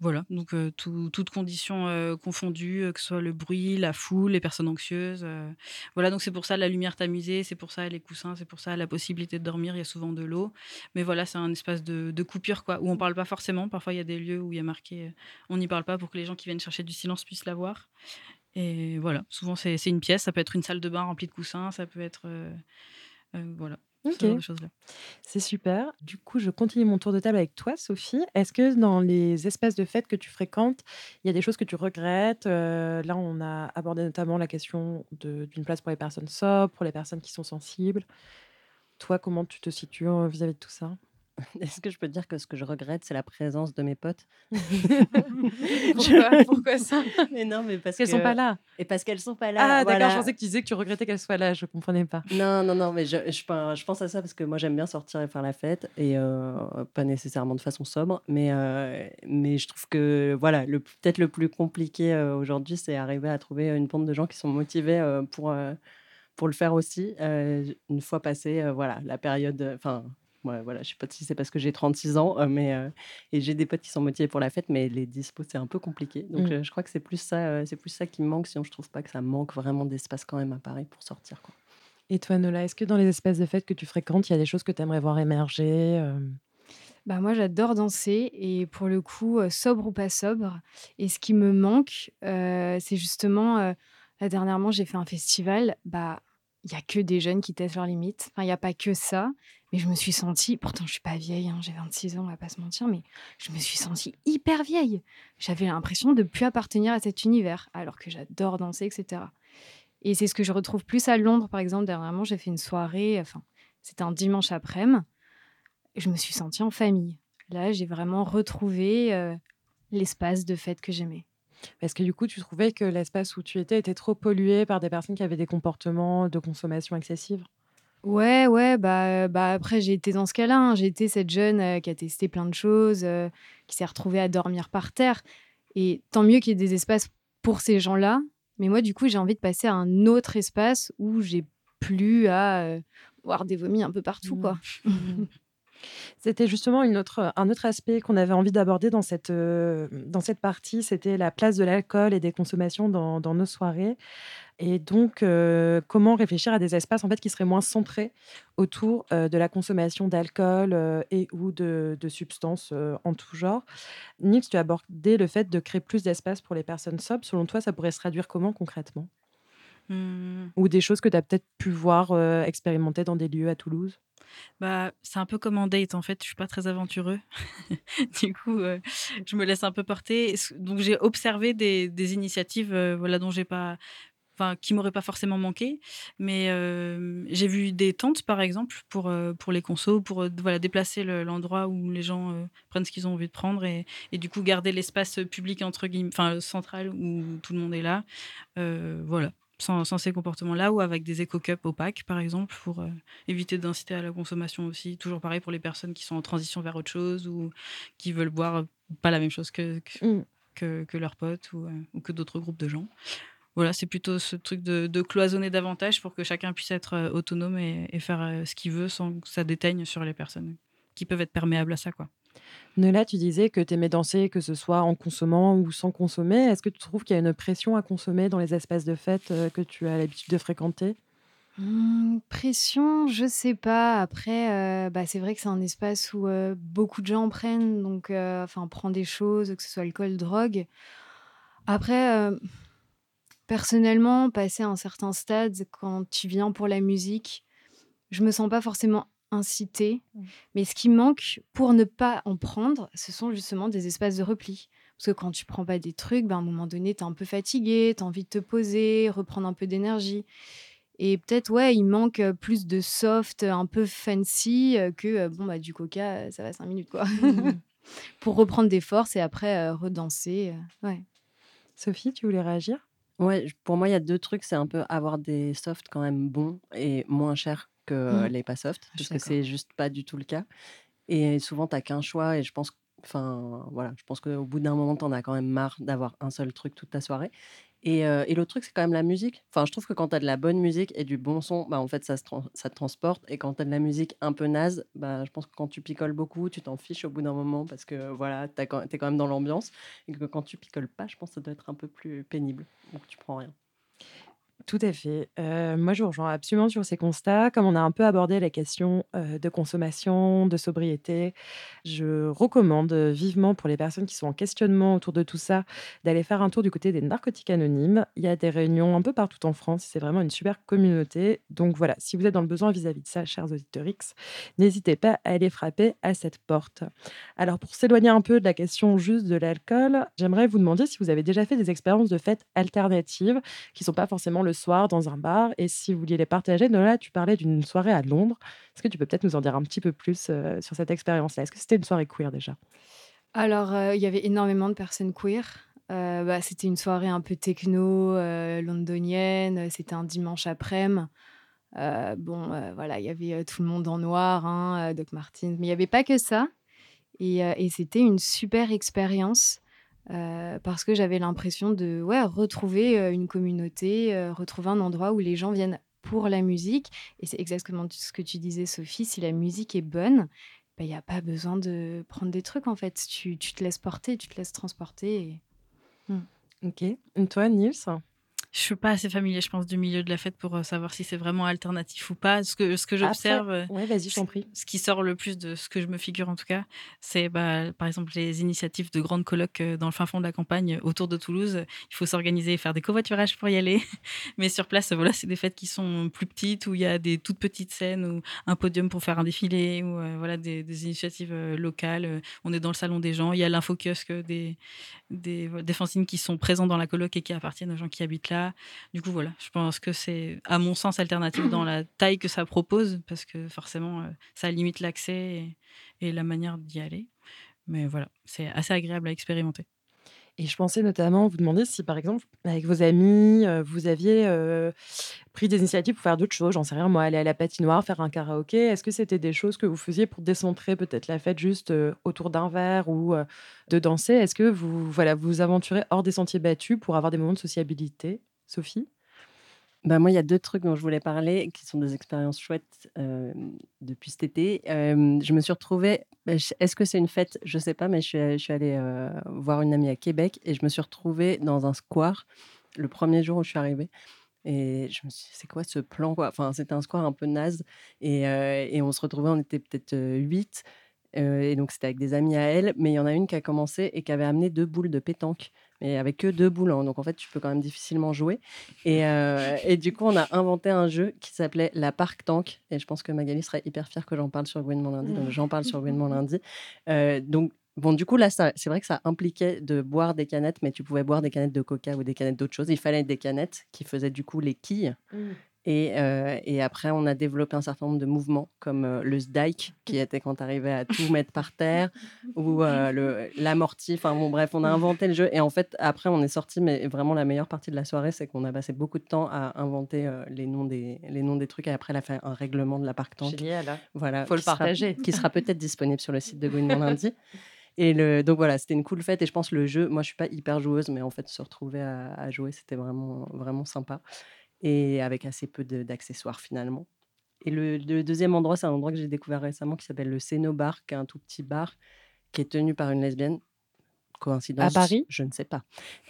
Voilà, donc euh, tout- toutes conditions confondues, que ce soit le bruit, la foule, les personnes anxieuses. voilà, donc c'est pour ça la lumière tamisée, c'est pour ça les coussins, c'est pour ça la possibilité de dormir, il y a souvent de l'eau. Mais voilà, c'est un espace de, coupure, quoi, où on parle pas forcément. Parfois, il y a des lieux où il y a marqué on n'y parle pas pour que les gens qui viennent chercher du silence puissent l'avoir. Et voilà, souvent c'est une pièce, ça peut être une salle de bain remplie de coussins, ça peut être. euh, euh, voilà, Ok. ce genre de choses-là. C'est super. Du coup, je continue mon tour de table avec toi, Sophie. Est-ce que dans les espaces de fête que tu fréquentes, il y a des choses que tu regrettes? Euh, Là, on a abordé notamment la question d'une place pour les personnes sobres, pour les personnes qui sont sensibles. Toi, comment tu te situes vis-à-vis de tout ça? Est-ce que je peux te dire que ce que je regrette, c'est la présence de mes potes? Pourquoi, pourquoi ça? Mais non, mais parce qu'elles que... sont pas là. Et parce qu'elles sont pas Ah, là. d'accord, voilà. je pensais que tu disais que tu regrettais qu'elles soient là. Je comprenais pas. Non, non, non, mais je, je, pense- je pense à ça parce que moi j'aime bien sortir et faire la fête et euh, pas nécessairement de façon sobre, mais, euh, mais je trouve que voilà, le peut-être le plus compliqué euh, aujourd'hui, c'est arriver à trouver une bande de gens qui sont motivés euh, pour, euh, pour le faire aussi, euh, une fois passé euh, voilà, la période. Enfin, ouais, voilà, je sais pas si c'est parce que j'ai 36 ans, euh, mais euh, et j'ai des potes qui sont motivés pour la fête, mais les dispos c'est un peu compliqué. Donc Mm. euh, je crois que c'est plus ça, euh, c'est plus ça qui me manque. Sinon, je trouve pas que ça manque vraiment d'espace quand même à Paris pour sortir. Quoi. Et toi, Nola, est-ce que dans les espaces de fête que tu fréquentes, il y a des choses que tu aimerais voir émerger euh, Bah moi j'adore danser et pour le coup sobre ou pas sobre et ce qui me manque euh, c'est justement euh, là, dernièrement j'ai fait un festival bah il y a que des jeunes qui testent leurs limites. Enfin il y a pas que ça. Mais je me suis sentie pourtant je suis pas vieille hein, j'ai 26 ans on va pas se mentir mais je me suis sentie hyper vieille. J'avais l'impression de plus appartenir à cet univers alors que j'adore danser etc et c'est ce que je retrouve plus à Londres par exemple. Dernièrement j'ai fait une soirée enfin c'était un dimanche après-midi. Je me suis sentie en famille. Là, j'ai vraiment retrouvé euh, l'espace de fête que j'aimais. Parce que du coup, tu trouvais que l'espace où tu étais était trop pollué par des personnes qui avaient des comportements de consommation excessive? Ouais, ouais, bah, bah après, j'ai été dans ce cas-là. hein. J'ai été cette jeune euh, qui a testé plein de choses, euh, qui s'est retrouvée à dormir par terre. Et tant mieux qu'il y ait des espaces pour ces gens-là. Mais moi, du coup, j'ai envie de passer à un autre espace où j'ai plus à euh, voir des vomis un peu partout, quoi. C'était justement un autre aspect qu'on avait envie d'aborder dans cette, euh, dans cette partie, c'était la place de l'alcool et des consommations dans, nos soirées. Et donc, euh, comment réfléchir à des espaces en fait, qui seraient moins centrés autour euh, de la consommation d'alcool et ou de, substances en tout genre. Nix, tu as abordé le fait de créer plus d'espace pour les personnes sobres. Selon toi, ça pourrait se traduire comment concrètement? Hmm. Ou des choses que tu as peut-être pu voir, euh, expérimenter dans des lieux à Toulouse? Bah, c'est un peu comme en date en fait, je suis pas très aventureux. du coup, euh, je me laisse un peu porter. Donc j'ai observé des, des initiatives euh, voilà dont j'ai pas enfin qui m'auraient pas forcément manqué, mais euh, j'ai vu des tentes par exemple pour pour les consos pour voilà déplacer le- l'endroit où les gens prennent ce qu'ils ont envie de prendre et, et du coup garder l'espace public entre guillemets enfin central où tout le monde est là. Voilà. Sans, sans ces comportements-là ou avec des éco-cups opaques, par exemple, pour euh, éviter d'inciter à la consommation aussi. Toujours pareil pour les personnes qui sont en transition vers autre chose ou qui veulent boire pas la même chose que, que, Mm. que, que leurs potes ou, euh, ou que d'autres groupes de gens. Voilà, c'est plutôt ce truc de, de cloisonner davantage pour que chacun puisse être euh, autonome et, et faire ce qu'il veut sans que ça déteigne sur les personnes qui peuvent être perméables à ça. Quoi. Nola, tu disais que tu aimais danser, que ce soit en consommant ou sans consommer. Est-ce que tu trouves qu'il y a une pression à consommer dans les espaces de fête euh, que tu as l'habitude de fréquenter? Mmh, pression, je sais pas. Après, euh, bah, c'est vrai que c'est un espace où euh, beaucoup de gens prennent, donc enfin prend des choses, que ce soit alcool, drogue. Après, personnellement, passer à un certain stade, quand tu viens pour la musique, je me sens pas forcément incitée. Mais ce qui manque pour ne pas en prendre, ce sont justement des espaces de repli. Parce que quand tu prends pas des trucs, ben, à un moment donné, tu es un peu fatigué, tu as envie de te poser, reprendre un peu d'énergie. Et peut-être, ouais, il manque euh, plus de soft, un peu fancy, euh, que euh, bon, bah, du coca, ça va 5 minutes, quoi. pour reprendre des forces et après euh, redanser. euh, ouais. Sophie, tu voulais réagir? Ouais, pour moi, il y a deux trucs. C'est un peu avoir des softs quand même bons et moins chers que Mhm. les pas Je suis parce que c'est juste pas du tout le cas. Et souvent, t'as qu'un choix. Et je pense, enfin, voilà, je pense qu'au bout d'un moment, t'en as quand même marre d'avoir un seul truc toute ta soirée. Et, euh, et l'autre truc, c'est quand même la musique. Enfin, je trouve que quand t'as de la bonne musique et du bon son, bah, en fait, ça, se ça te transporte. Et quand t'as de la musique un peu naze, bah, je pense que quand tu picoles beaucoup, tu t'en fiches au bout d'un moment parce que voilà, quand- t'es quand même dans l'ambiance. Et que quand tu picoles pas, je pense que ça doit être un peu plus pénible. Donc, tu prends rien. Tout à fait. Euh, moi, je vous rejoins absolument sur ces constats. Comme on a un peu abordé la question euh, de consommation, de sobriété, je recommande vivement pour les personnes qui sont en questionnement autour de tout ça d'aller faire un tour du côté des narcotiques anonymes. Il y a des réunions un peu partout en France. C'est vraiment une super communauté. Donc voilà, si vous êtes dans le besoin vis-à-vis de ça, chers auditeurs X, n'hésitez pas à aller frapper à cette porte. Alors, pour s'éloigner un peu de la question juste de l'alcool, j'aimerais vous demander si vous avez déjà fait des expériences de fêtes alternatives qui sont pas forcément le soir dans un bar. Et si vous vouliez les partager, Nola, tu parlais d'une soirée à Londres. Est-ce que tu peux peut-être nous en dire un petit peu plus euh, sur cette expérience-là? Est-ce que c'était une soirée queer déjà? Alors, euh, il y avait énormément de personnes queer. Euh, bah, c'était une soirée un peu techno, londonienne. C'était un dimanche après-midi. Bon, voilà, il y avait tout le monde en noir, hein, Doc Martens, mais il n'y avait pas que ça. Et c'était une super expérience euh, parce que j'avais l'impression de retrouver euh, une communauté, euh, retrouver un endroit où les gens viennent pour la musique. Et c'est exactement ce que tu disais, Sophie. Si la musique est bonne, il n'y a pas besoin de prendre des trucs en fait. Tu, te laisses porter, tu te laisses transporter. et- Ok. Et toi, Nils? Je suis pas assez familier, je pense, du milieu de la fête pour euh, savoir si c'est vraiment alternatif ou pas. Ce que, ce que j'observe, euh, Ouais, vas-y, je t'en prie. ce qui sort le plus de ce que je me figure en tout cas, c'est bah, par exemple les initiatives de grandes colloques euh, dans le fin fond de la campagne autour de Toulouse. Il faut s'organiser et faire des covoiturages pour y aller. Mais sur place, voilà, c'est des fêtes qui sont plus petites où il y a des toutes petites scènes ou un podium pour faire un défilé ou euh, voilà des, des initiatives locales. On est dans le salon des gens. Il y a l'infokiosque des, des, des fanzines qui sont présents dans la coloc et qui appartiennent aux gens qui habitent là. Du coup, voilà, je pense que c'est, à mon sens, alternatif dans la taille que ça propose, parce que forcément, euh, ça limite l'accès et, la manière d'y aller. Mais voilà, c'est assez agréable à expérimenter. Et je pensais notamment vous demander si, par exemple, avec vos amis, euh, vous aviez euh, pris des initiatives pour faire d'autres choses. J'en sais rien, moi, aller à la patinoire, faire un karaoké. Est-ce que c'était des choses que vous faisiez pour décentrer peut-être la fête juste autour d'un verre ou de danser? Est-ce que vous voilà, vous aventurez hors des sentiers battus pour avoir des moments de sociabilité? Sophie? Bah, moi, il y a deux trucs dont je voulais parler qui sont des expériences chouettes euh, depuis cet été. Je me suis retrouvée. bah, Est-ce que c'est une fête? Je sais pas, mais je suis, allée euh, voir une amie à Québec et je me suis retrouvée dans un square le premier jour où je suis arrivée. Et je me suis dit, c'est quoi ce plan Enfin, c'était un square un peu naze. Et, euh, et on se retrouvait, on était peut-être huit. et donc, c'était avec des amis à elle. Mais il y en a une qui a commencé et qui avait amené deux boules de pétanque. Mais avec que deux boules. hein. Donc, en fait, tu peux quand même difficilement jouer. Et, euh, et du coup, on a inventé un jeu qui s'appelait la Park Tank. Et je pense que Magali serait hyper fière que j'en parle sur Gouinement lundi. Donc, j'en parle sur Gouinement lundi. Euh, donc, bon, du coup, là, c'est vrai que ça impliquait de boire des canettes, mais tu pouvais boire des canettes de coca ou des canettes d'autres choses. Il fallait des canettes qui faisaient du coup les quilles. Et, euh, et après, on a développé un certain nombre de mouvements, comme euh, le sdike, qui était quand tu arrivais à tout mettre par terre, ou euh, l'amorti. Enfin, bon, bref, on a inventé le jeu. Et en fait, après, on est sorti, mais vraiment, la meilleure partie de la soirée, c'est qu'on a passé beaucoup de temps à inventer euh, les, noms des, les noms des trucs. Et après, elle a fait un règlement de la parc tank. Génial. hein. Voilà, Faut le sera- partager. qui sera peut-être disponible sur le site de Gouinement lundi. Et le, donc voilà, c'était une cool fête. Et je pense le jeu, moi je suis pas hyper joueuse, mais en fait se retrouver à, à jouer, c'était vraiment, vraiment sympa. Et avec assez peu d'accessoires finalement. Et le, le deuxième endroit, c'est un endroit que j'ai découvert récemment qui s'appelle le Cénobar, qui est un tout petit bar qui est tenu par une lesbienne. Coïncidence À Paris? Je ne sais pas.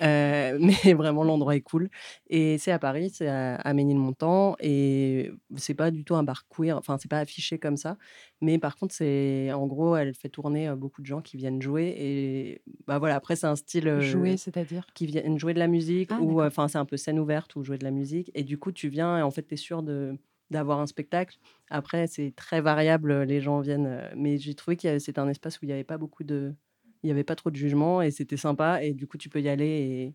Euh, mais vraiment, l'endroit est cool. Et c'est à Paris, c'est à, à Ménilmontant. Et c'est pas du tout un bar queer. Enfin, c'est pas affiché comme ça. Mais par contre, c'est en gros, elle fait tourner euh, beaucoup de gens qui viennent jouer. Et bah voilà, après, c'est un style. euh, Jouer, c'est-à-dire? qui viennent jouer de la musique Ah, ou enfin c'est un peu scène ouverte ou jouer de la musique et du coup tu viens et en fait tu es sûr de d'avoir un spectacle après c'est très variable les gens viennent mais j'ai trouvé que c'était un espace où il n'y avait pas beaucoup de il y avait pas trop de jugement et c'était sympa et du coup tu peux y aller et,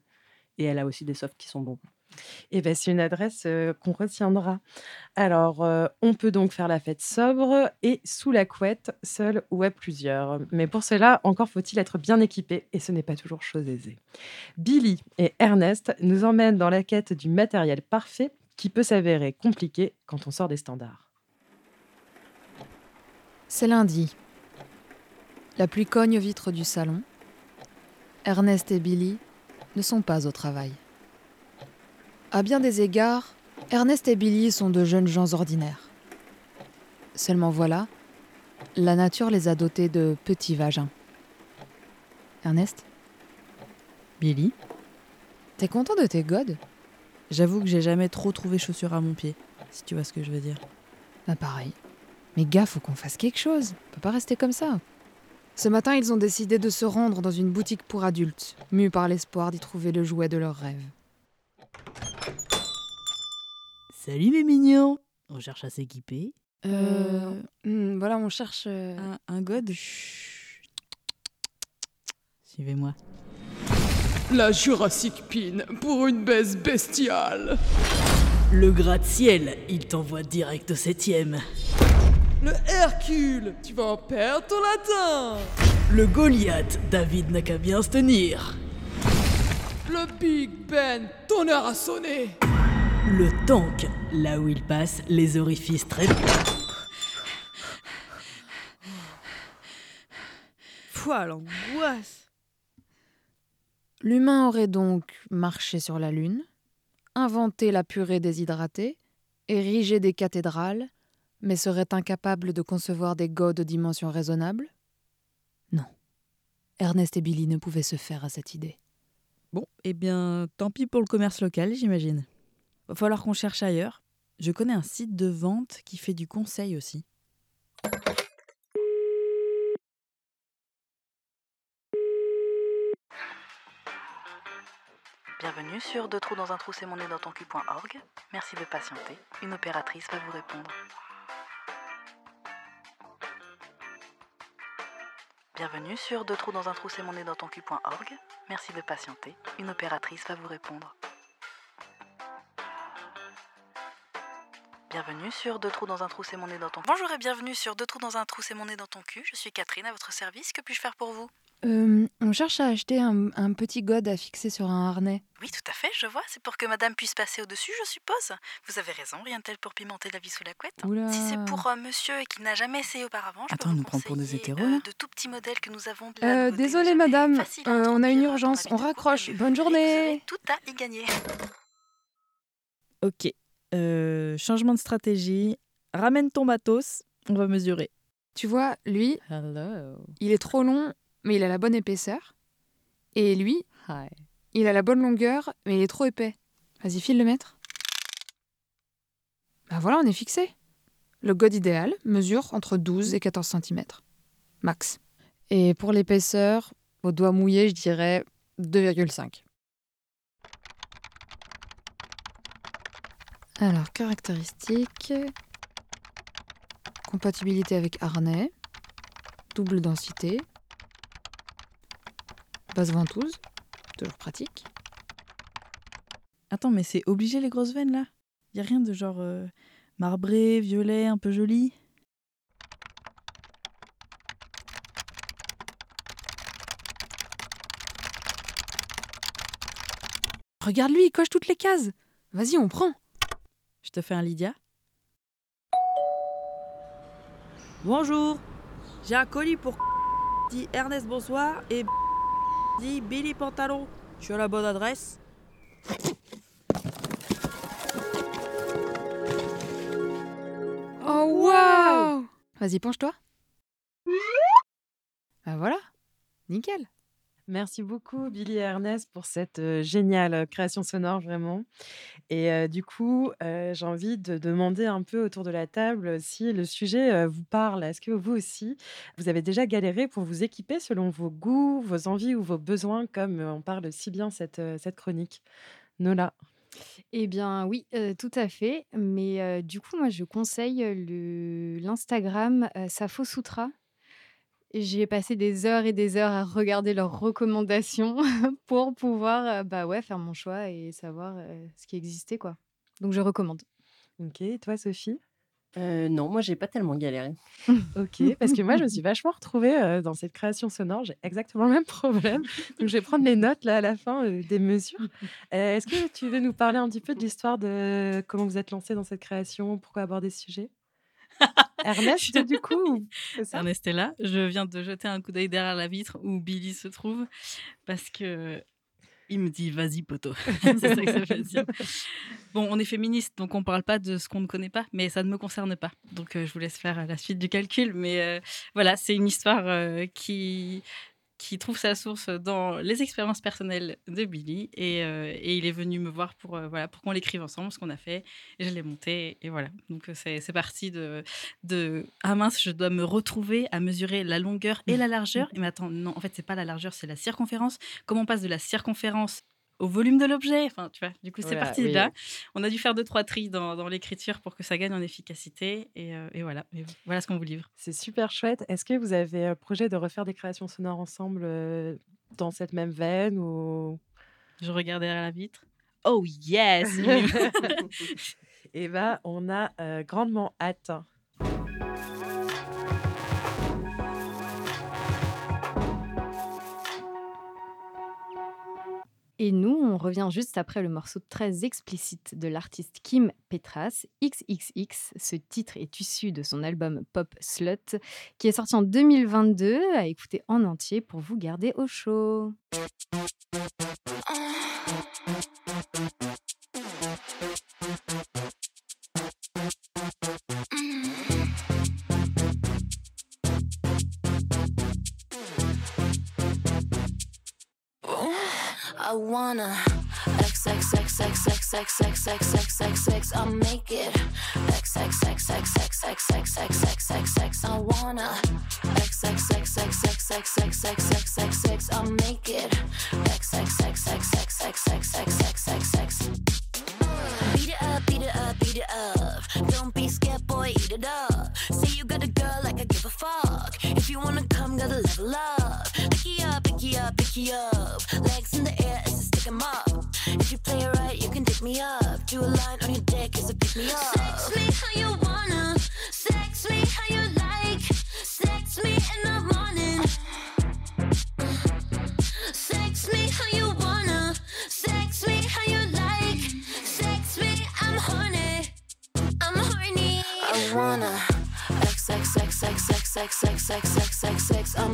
et elle a aussi des softs qui sont bons Et ben, c'est une adresse, qu'on retiendra. Alors, on peut donc faire la fête sobre et sous la couette, seul ou à plusieurs. Mais pour cela, encore faut-il être bien équipé et ce n'est pas toujours chose aisée. Billy et Ernest nous emmènent dans la quête du matériel parfait qui peut s'avérer compliqué quand on sort des standards. C'est lundi. La pluie cogne aux vitres du salon. Ernest et Billy ne sont pas au travail. À bien des égards, Ernest et Billy sont de jeunes gens ordinaires. Seulement voilà, la nature les a dotés de petits vagins. Ernest? Billy? T'es content de tes godes? J'avoue que j'ai jamais trop trouvé chaussures à mon pied, si tu vois ce que je veux dire. Bah pareil. Mais gars, faut qu'on fasse quelque chose. On peut pas rester comme ça. Ce matin, ils ont décidé de se rendre dans une boutique pour adultes, mus par l'espoir d'y trouver le jouet de leurs rêves. Salut mes mignons On cherche à s'équiper. Euh, hmm, voilà, on cherche. euh, Un, un god Suivez-moi. La Jurassic Pin pour une baisse bestiale. Le gratte-ciel, il t'envoie direct au septième. Le Hercule, tu vas en perdre ton latin. Le Goliath, David n'a qu'à bien se tenir. Le Big Ben, ton heure a sonné. Le tank, là où il passe, les orifices très... Pouah, l'angoisse L'humain aurait donc marché sur la Lune, inventé la purée déshydratée, érigé des cathédrales, mais serait incapable de concevoir des gods de dimension raisonnable Non. Ernest et Billy ne pouvaient se faire à cette idée. Bon, eh bien, tant pis pour le commerce local, j'imagine. Va falloir qu'on cherche ailleurs. Je connais un site de vente qui fait du conseil aussi. Bienvenue sur Deux trous dans un trou, c'est mon nez dans ton cul.org. Merci de patienter. Une opératrice va vous répondre. Bienvenue sur Deux trous dans un trou, c'est mon nez dans ton cul.org. Merci de patienter. Une opératrice va vous répondre. Bienvenue sur Deux trous dans un trou, c'est mon nez dans ton Bonjour et bienvenue sur Deux trous dans un trou, c'est mon nez dans ton cul. Je suis Catherine à votre service. Que puis-je faire pour vous? Euh, on cherche à acheter un, un petit god à fixer sur un harnais. Oui, tout à fait, je vois. C'est pour que madame puisse passer au-dessus, je suppose. Vous avez raison, rien de tel pour pimenter la vie sous la couette. Oula. Si c'est pour euh, monsieur et qui n'a jamais essayé auparavant, je Attends, peux on vous nous prend pour des hétéros, euh, de tout petits modèles que nous avons. Euh, désolée madame, euh, on a une urgence, on raccroche. Bonne journée. tout à y gagner. Ok. Euh, changement de stratégie. Ramène ton matos. On va mesurer. Tu vois, lui, Hello. il est trop long, mais il a la bonne épaisseur. Et lui, Hi. il a la bonne longueur, mais il est trop épais. Vas-y, file le mètre. Bah voilà, on est fixé. Le god idéal mesure entre 12 et 14 cm. Max. Et pour l'épaisseur, au doigt mouillé, je dirais 2,5. Alors, caractéristiques. Compatibilité avec harnais. Double densité. Base ventouse. Toujours pratique. Attends, mais c'est obligé les grosses veines là? Y a rien de genre euh, marbré, violet, un peu joli? Regarde lui, il coche toutes les cases. Vas-y, on prend. Je te fais un Lydia. Bonjour, j'ai un colis pour dit Ernest bonsoir et dit Billy pantalon. Je suis à la bonne adresse? Oh waouh Vas-y, penche-toi. Bah voilà, nickel. Merci beaucoup, Billy et Ernest, pour cette euh, géniale euh, création sonore, vraiment. Et euh, du coup, euh, j'ai envie de demander un peu autour de la table si le sujet euh, vous parle. Est-ce que vous aussi, vous avez déjà galéré pour vous équiper selon vos goûts, vos envies ou vos besoins, comme euh, on parle si bien cette, euh, cette chronique? Nola. Eh bien oui, tout à fait. Mais du coup, moi, je conseille, l'Instagram, heu, Safo Sutra. Et J'ai passé des heures et des heures à regarder leurs recommandations pour pouvoir euh, bah ouais, faire mon choix et savoir euh, ce qui existait. quoi. Donc je recommande. Ok, et toi Sophie? Euh, non, moi, j'ai pas tellement galéré. Ok, parce que moi je me suis vachement retrouvée euh, dans cette création sonore, j'ai exactement le même problème. Donc je vais prendre les notes là à la fin euh, des mesures. Euh, Est-ce que tu veux nous parler un petit peu de l'histoire de comment vous êtes lancé dans cette création, pourquoi aborder ce sujet? Ernest, du coup ça? Ernest est là. Je viens de jeter un coup d'œil derrière la vitre où Billy se trouve parce que il me dit vas-y poto. c'est ça que ça veut dire. Bon, on est féministe donc on parle pas de ce qu'on ne connaît pas, mais ça ne me concerne pas. Donc euh, je vous laisse faire la suite du calcul. Mais euh, voilà, c'est une histoire euh, qui qui trouve sa source dans les expériences personnelles de Billy et, euh, et il est venu me voir pour euh, voilà pour qu'on l'écrive ensemble ce qu'on a fait. Et je l'ai monté et voilà. Donc euh, c'est c'est parti de de ah mince je dois me retrouver à mesurer la longueur et la largeur. Et mais attends non en fait c'est pas la largeur c'est la circonférence. Comment on passe de la circonférence au volume de l'objet. Enfin tu vois du coup c'est Voilà, parti de là. On a dû faire deux trois tris dans, dans l'écriture pour que ça gagne en efficacité. Et, euh, et voilà. Et voilà ce qu'on vous livre. C'est super chouette. Est-ce que vous avez un projet de refaire des créations sonores ensemble euh, dans cette même veine ou? Je regarde derrière la vitre. Oh yes Eh ben, on a euh, grandement hâte. Et nous, on revient juste après le morceau très explicite de l'artiste Kim Petras, XXX. Ce titre est issu de son album Pop Slut, qui est sorti en 2022, à écouter en entier pour vous garder au chaud. Wanna X X X X X X X X X X X I'll make it X X X X X X X X X X X I wanna X X X X X X X X X X X I'll make it X X X X X X X X X X X Beat it up, beat it up, beat it up. Don't be scared, boy, eat it up. Say you got a girl like I give a fuck. If you wanna come, gotta level up. Up, picky up, picky up. Legs in the me up. Do a line on your dick as a pick me up. Sex me how you wanna. Sex me how you like. Sex me in the morning. Sex me how you wanna. Sex me how you like. Sex me, I'm horny. I'm horny. I wanna. X X X X X X X X X X X I'll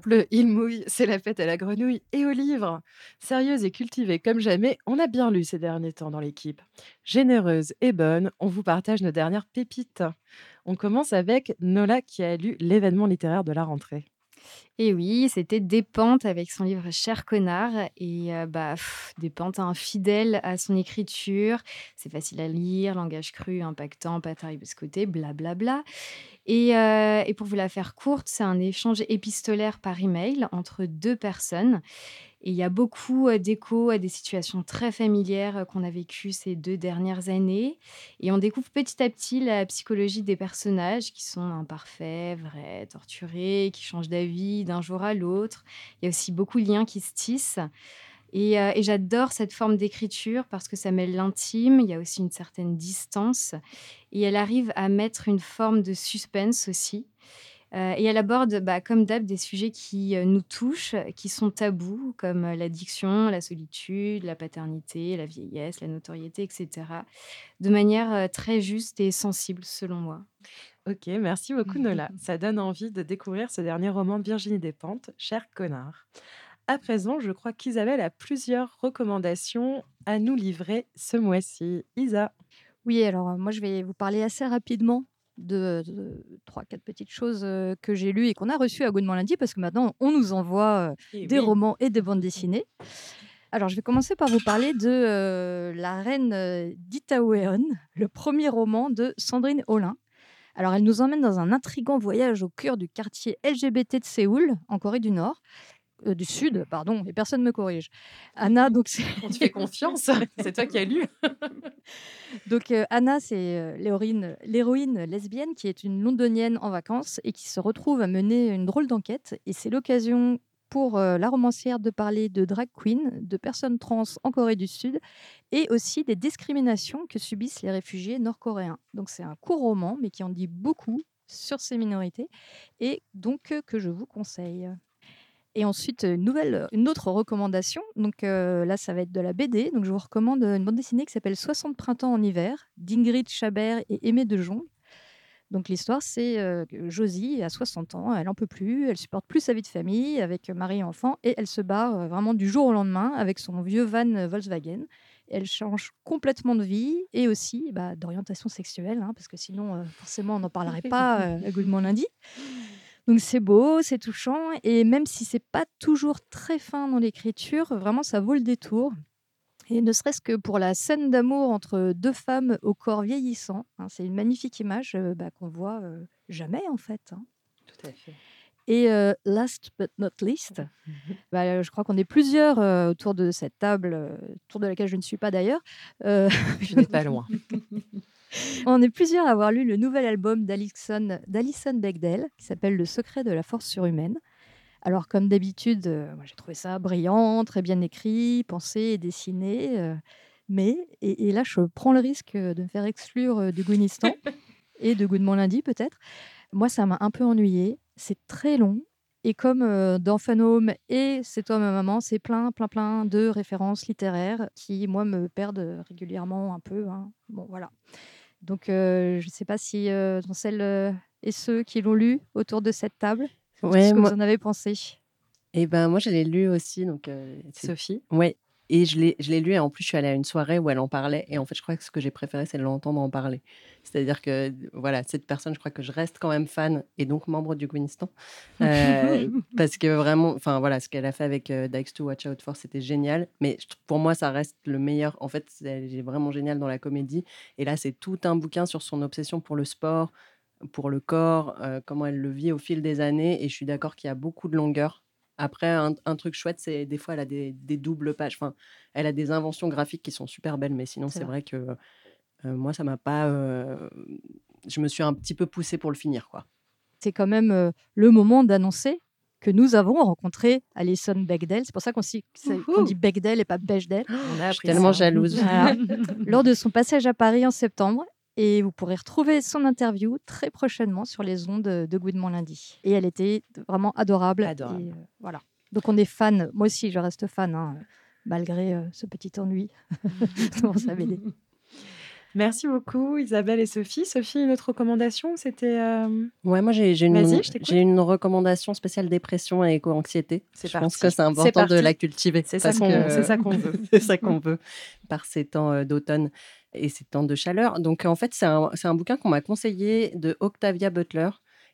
pleut, il mouille, c'est la fête à la grenouille et au livre. Sérieuse et cultivée comme jamais, on a bien lu ces derniers temps dans l'équipe. Généreuse et bonne, on vous partage nos dernières pépites. On commence avec Nola qui a lu l'événement littéraire de la rentrée. Et oui, c'était Despentes avec son livre Cher connard. Et euh, bah, pff, Despentes, un fidèle à son écriture. C'est facile à lire, langage cru, impactant, pas taribuscoté, blablabla. Et, euh, et pour vous la faire courte, c'est un échange épistolaire par email entre deux personnes. Et il y a beaucoup euh, d'échos à des situations très familières euh, qu'on a vécues ces deux dernières années. Et on découvre petit à petit la psychologie des personnages qui sont imparfaits, vrais, torturés, qui changent d'avis d'un jour à l'autre. Il y a aussi beaucoup de liens qui se tissent. Et, euh, et j'adore cette forme d'écriture parce que ça mêle l'intime, il y a aussi une certaine distance. Et elle arrive à mettre une forme de suspense aussi. Euh, et elle aborde, bah, comme d'hab, des sujets qui euh, nous touchent, qui sont tabous, comme euh, l'addiction, la solitude, la paternité, la vieillesse, la notoriété, etc. De manière euh, très juste et sensible, selon moi. Ok, merci beaucoup Nola. Ça donne envie de découvrir ce dernier roman de Virginie Despentes, Cher connard. À présent, je crois qu'Isabelle a plusieurs recommandations à nous livrer ce mois-ci. Isa. Oui, alors moi je vais vous parler assez rapidement de, trois, quatre petites choses que j'ai lues et qu'on a reçues à Goodman lundi parce que maintenant on nous envoie Eh des oui. romans et des bandes dessinées. Alors je vais commencer par vous parler de euh, La Reine d'Itaouéon, le premier roman de Sandrine Olin. Alors elle nous emmène dans un intrigant voyage au cœur du quartier LGBT de Séoul, en Corée du Nord. Euh, du Sud, pardon, et personne ne me corrige. Anna, donc c'est... On te fait confiance, c'est toi qui as lu. Donc euh, Anna, c'est euh, l'héroïne, lesbienne qui est une londonienne en vacances et qui se retrouve à mener une drôle d'enquête. Et c'est l'occasion pour euh, la romancière de parler de drag queen, de personnes trans en Corée du Sud et aussi des discriminations que subissent les réfugiés nord-coréens. Donc c'est un court roman, mais qui en dit beaucoup sur ces minorités et donc que je vous conseille. Et ensuite, une, nouvelle, une autre recommandation. Donc euh, là, ça va être de la BD. Donc je vous recommande une bande dessinée qui s'appelle 60 printemps en hiver d'Ingrid Chabert et Aimé de Jong. Donc l'histoire, c'est euh, Josie, à 60 ans, elle en peut plus, elle supporte plus sa vie de famille avec mari et enfant, et elle se barre euh, vraiment du jour au lendemain avec son vieux van euh, Volkswagen. Elle change complètement de vie et aussi bah, d'orientation sexuelle, hein, parce que sinon, euh, forcément, on n'en parlerait pas euh, à Goodman lundi. Donc c'est beau, c'est touchant, et même si c'est pas toujours très fin dans l'écriture, vraiment ça vaut le détour. Et ne serait-ce que pour la scène d'amour entre deux femmes au corps vieillissant, hein, c'est une magnifique image euh, bah, qu'on voit euh, jamais en fait. hein. Tout à fait. Et euh, last but not least, bah, euh, je crois qu'on est plusieurs euh, autour de cette table, euh, autour de laquelle je ne suis pas d'ailleurs. Tu n'es pas loin. on est plusieurs à avoir lu le nouvel album d'Alison Bechdel qui s'appelle Le secret de la force surhumaine. Alors, comme d'habitude, euh, moi, j'ai trouvé ça brillant, très bien écrit, pensé et dessiné. euh, mais, et, et là, je prends le risque de me faire exclure euh, du Gouinistan et de Goût de mon lundi, peut-être. Moi, ça m'a un peu ennuyé. C'est très long. Et comme euh, dans Home et C'est toi ma maman, c'est plein, plein, plein de références littéraires qui, moi, me perdent régulièrement un peu. hein. Bon, voilà. Donc, euh, je ne sais pas si euh, dans celles euh, et ceux qui l'ont lu autour de cette table, Ouais, ce que moi- vous en avez pensé? Et ben moi, je l'ai lu aussi. Donc, Sophie? Ouais. Et je l'ai, lu et en plus, je suis allée à une soirée où elle en parlait. Et en fait, je crois que ce que j'ai préféré, c'est de l'entendre en parler. C'est-à-dire que, voilà, cette personne, je crois que je reste quand même fan et donc membre du Gouinistan. Euh, parce que vraiment, enfin voilà, ce qu'elle a fait avec euh, Dykes to Watch Out For, c'était génial. Mais pour moi, ça reste le meilleur. En fait, elle est vraiment géniale dans la comédie. Et là, c'est tout un bouquin sur son obsession pour le sport, pour le corps, euh, comment elle le vit au fil des années. Et je suis d'accord qu'il y a beaucoup de longueur. Après, un, un truc chouette, c'est des fois, elle a des, des doubles pages. Enfin, elle a des inventions graphiques qui sont super belles, mais sinon, C'est vrai. vrai que euh, moi, ça m'a pas. euh, je me suis un petit peu poussée pour le finir, quoi. C'est quand même euh, le moment d'annoncer que nous avons rencontré Alison Bechdel. C'est pour ça qu'on dit Bechdel et pas Bechdel. On a Je suis tellement jalouse. Voilà. Lors de son passage à Paris en septembre. Et vous pourrez retrouver son interview très prochainement sur les ondes de Goodman lundi. Et elle était vraiment adorable. Adorable. Et, euh, voilà. Donc on est fan. Moi aussi, je reste fan, hein, malgré euh, ce petit ennui dans sa BD. Merci beaucoup Isabelle et Sophie. Sophie, une autre recommandation C'était. euh, Ouais, moi j'ai une, une recommandation spéciale dépression et éco-anxiété. Je parti. pense que c'est important de la cultiver. C'est ça qu'on- veut. c'est ça qu'on veut par ces temps euh, d'automne et ces temps de chaleur. Donc en fait, c'est un, un bouquin qu'on m'a conseillé de Octavia Butler,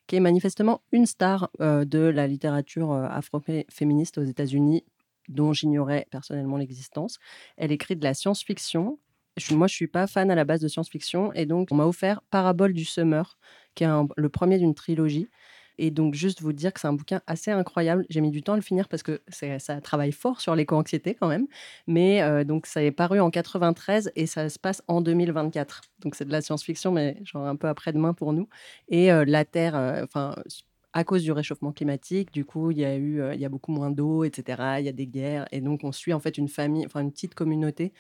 qui est manifestement une star euh, de la littérature afro-féministe aux États-Unis, dont j'ignorais personnellement l'existence. Elle écrit de la science-fiction. Moi, je suis pas fan à la base de science-fiction, et donc on m'a offert Parabole du Summer, qui est le premier d'une trilogie. Et donc, juste vous dire que c'est un bouquin assez incroyable. J'ai mis du temps à le finir parce que ça travaille fort sur l'éco-anxiété quand même. Mais euh, donc, ça est paru en 93 et ça se passe en 2024. Donc, c'est de la science-fiction, mais genre un peu après-demain pour nous. Et euh, la Terre, euh, enfin, à cause du réchauffement climatique, du coup, il y a eu, euh, il y a beaucoup moins d'eau, etc. Il y a des guerres. Et donc, on suit en fait une famille, enfin, une petite communauté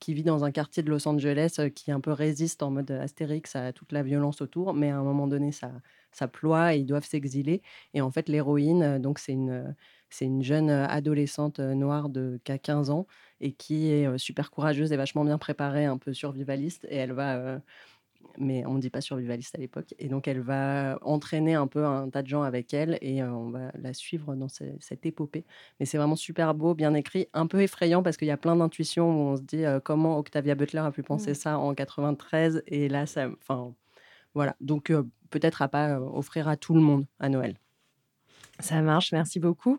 qui vit dans un quartier de Los Angeles euh, qui un peu résiste en mode Astérix à toute la violence autour. Mais à un moment donné, ça ça ploie et ils doivent s'exiler. Et en fait, l'héroïne, euh, donc c'est une, c'est une jeune euh, adolescente euh, noire de, qui a 15 ans et qui est euh, super courageuse et vachement bien préparée, un peu survivaliste. Et elle va, euh, mais on ne dit pas survivaliste à l'époque. Et donc elle va entraîner un peu un tas de gens avec elle et euh, on va la suivre dans ce- cette épopée. Mais c'est vraiment super beau, bien écrit, un peu effrayant parce qu'il y a plein d'intuitions où on se dit euh, comment Octavia Butler a pu penser Mm. ça en 93 et là ça, enfin voilà. Donc euh, peut-être à pas offrir à tout le monde à Noël. Ça marche, merci beaucoup.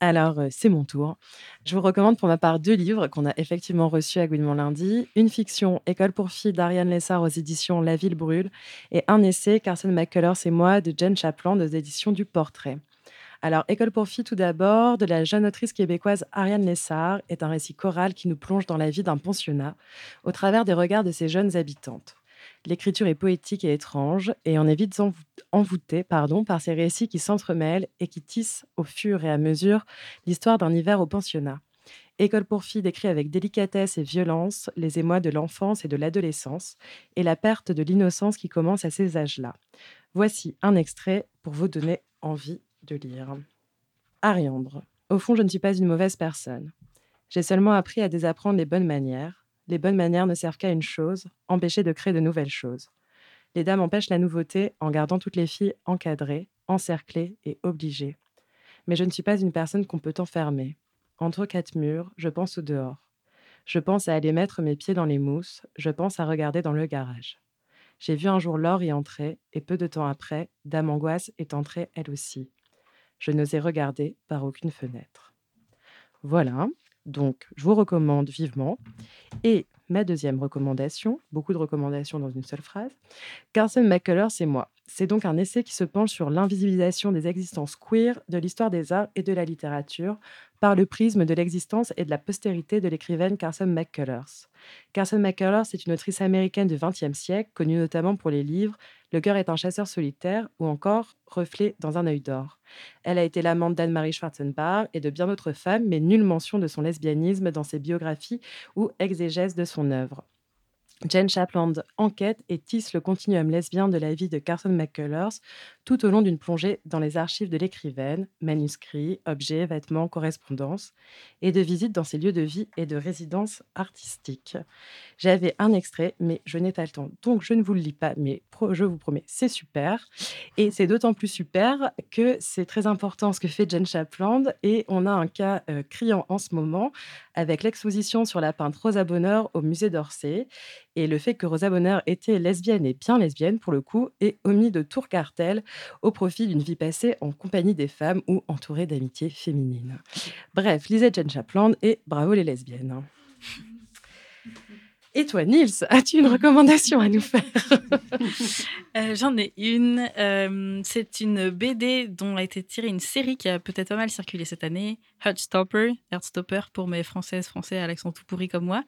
Alors, euh, c'est mon tour. Je vous recommande pour ma part deux livres qu'on a effectivement reçus à Gouinement lundi. Une fiction, École pour filles d'Ariane Lessard aux éditions La Ville brûle, et un essai, Carson McCullers et moi, de Jen Chapland aux éditions du Portrait. Alors, École pour filles, tout d'abord, de la jeune autrice québécoise Ariane Lessard, est un récit choral qui nous plonge dans la vie d'un pensionnat au travers des regards de ses jeunes habitantes. L'écriture est poétique et étrange, et on est vite envoûté pardon, par ces récits qui s'entremêlent et qui tissent au fur et à mesure l'histoire d'un hiver au pensionnat. École pour filles décrit avec délicatesse et violence les émois de l'enfance et de l'adolescence, et la perte de l'innocence qui commence à ces âges-là. Voici un extrait pour vous donner envie de lire. Ariandre. Au fond, je ne suis pas une mauvaise personne. J'ai seulement appris à désapprendre les bonnes manières. Les bonnes manières ne servent qu'à une chose, empêcher de créer de nouvelles choses. Les dames empêchent la nouveauté en gardant toutes les filles encadrées, encerclées et obligées. Mais je ne suis pas une personne qu'on peut enfermer. Entre quatre murs, je pense au dehors. Je pense à aller mettre mes pieds dans les mousses, je pense à regarder dans le garage. J'ai vu un jour Laure y entrer, et peu de temps après, Dame Angoisse est entrée elle aussi. Je n'osais regarder par aucune fenêtre. Voilà, donc je vous recommande vivement. Et ma deuxième recommandation, beaucoup de recommandations dans une seule phrase, Carson McCullers, c'est moi. C'est donc un essai qui se penche sur l'invisibilisation des existences queer de l'histoire des arts et de la littérature par le prisme de l'existence et de la postérité de l'écrivaine Carson McCullers. Carson McCullers est une autrice américaine du XXe siècle, connue notamment pour les livres Le cœur est un chasseur solitaire ou encore Reflet dans un œil d'or. Elle a été l'amante d'Anne-Marie Schwarzenbach et de bien d'autres femmes, mais nulle mention de son lesbianisme dans ses biographies ou exégèse de son œuvre. Jane Chapland enquête et tisse le continuum lesbien de la vie de Carson McCullers tout au long d'une plongée dans les archives de l'écrivaine, manuscrits, objets, vêtements, correspondances, et de visites dans ses lieux de vie et de résidence artistique. J'avais un extrait, mais je n'ai pas le temps, donc je ne vous le lis pas, mais je vous promets, c'est super. Et c'est d'autant plus super que c'est très important ce que fait Jane Chapland, et on a un cas euh, criant en ce moment avec l'exposition sur la peintre Rosa Bonheur au musée d'Orsay, et le fait que Rosa Bonheur était lesbienne et bien lesbienne pour le coup, et omis de tout cartel au profit d'une vie passée en compagnie des femmes ou entourée d'amitiés féminines. Bref, lisez Jane Chapland et bravo les lesbiennes. Et toi, Nils, as-tu une recommandation à nous faire? Euh, J'en ai une. euh, c'est une BD dont a été tirée une série qui a peut-être pas mal circulé cette année. Heartstopper, Heartstopper pour mes françaises, français à l'accent tout pourri comme moi.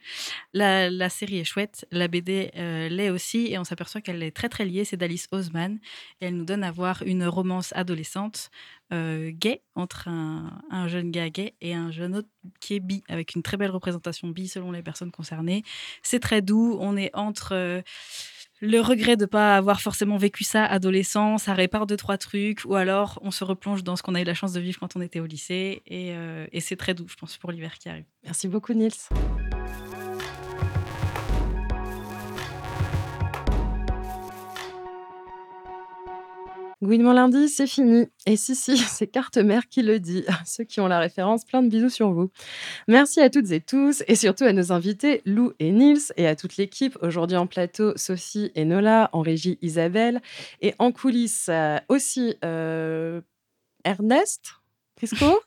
La, la série est chouette, la BD euh, l'est aussi, et on s'aperçoit qu'elle est très très liée. C'est d'Alice Oseman, et elle nous donne à voir une romance adolescente euh, gay entre un, un jeune gars gay et un jeune autre qui est bi, avec une très belle représentation bi selon les personnes concernées. C'est très doux, on est entre euh, le regret de ne pas avoir forcément vécu ça adolescent, ça répare deux, trois trucs, ou alors on se replonge dans ce qu'on a eu la chance de vivre quand on était au lycée, et, euh, c'est très doux, je pense, pour l'hiver qui arrive. Merci beaucoup, Nils. Gouinement lundi, c'est fini. Et si, si, c'est Carte Mère qui le dit. Ceux qui ont la référence, plein de bisous sur vous. Merci à toutes et tous, et surtout à nos invités, Lou et Nils, et à toute l'équipe. Aujourd'hui en plateau, Sophie et Nola, en régie Isabelle, et en coulisses euh, aussi euh, Ernest, Prisco,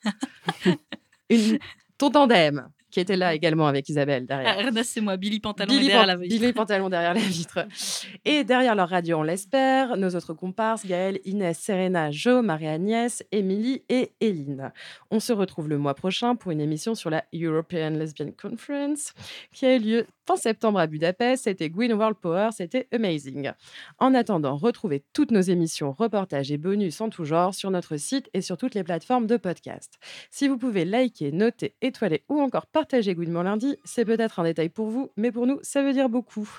une, ton tandem, qui était là également avec Isabelle derrière. Ah, Ernest, c'est moi, Billy Pantalon Billy, derrière Pan- la vitre. Billy Pantalon derrière la vitre. Et derrière leur radio, on l'espère, nos autres comparses, Gaëlle, Inès, Serena, Jo, Marie-Agnès, Émilie et Eline. On se retrouve le mois prochain pour une émission sur la European Lesbian Conference qui a eu lieu fin septembre à Budapest. C'était Gwyn World Power, c'était amazing. En attendant, retrouvez toutes nos émissions, reportages et bonus en tout genre sur notre site et sur toutes les plateformes de podcast. Si vous pouvez liker, noter, étoiler ou encore partager partager Gouinement lundi, c'est peut-être un détail pour vous, mais pour nous, ça veut dire beaucoup.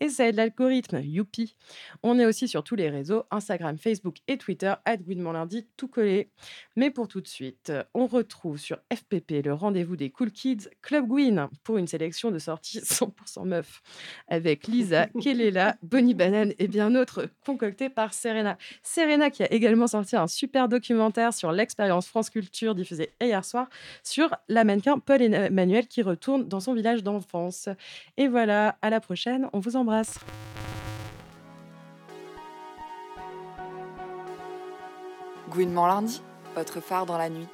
Et ça aide l'algorithme, youpi. On est aussi sur tous les réseaux, Instagram, Facebook et Twitter, Gouinement lundi, tout collé. Mais pour tout de suite, on retrouve sur FPP le rendez-vous des Cool Kids, Club Gwyn, pour une sélection de sorties 100% meuf, avec Lisa, Kelela, Bonnie Banane et bien d'autres concoctés par Serena. Serena qui a également sorti un super documentaire sur l'expérience France Culture diffusé hier soir sur la mannequin Paul Qui retourne dans son village d'enfance. Et voilà, à la prochaine, on vous embrasse. Gouinement lundi, votre phare dans la nuit.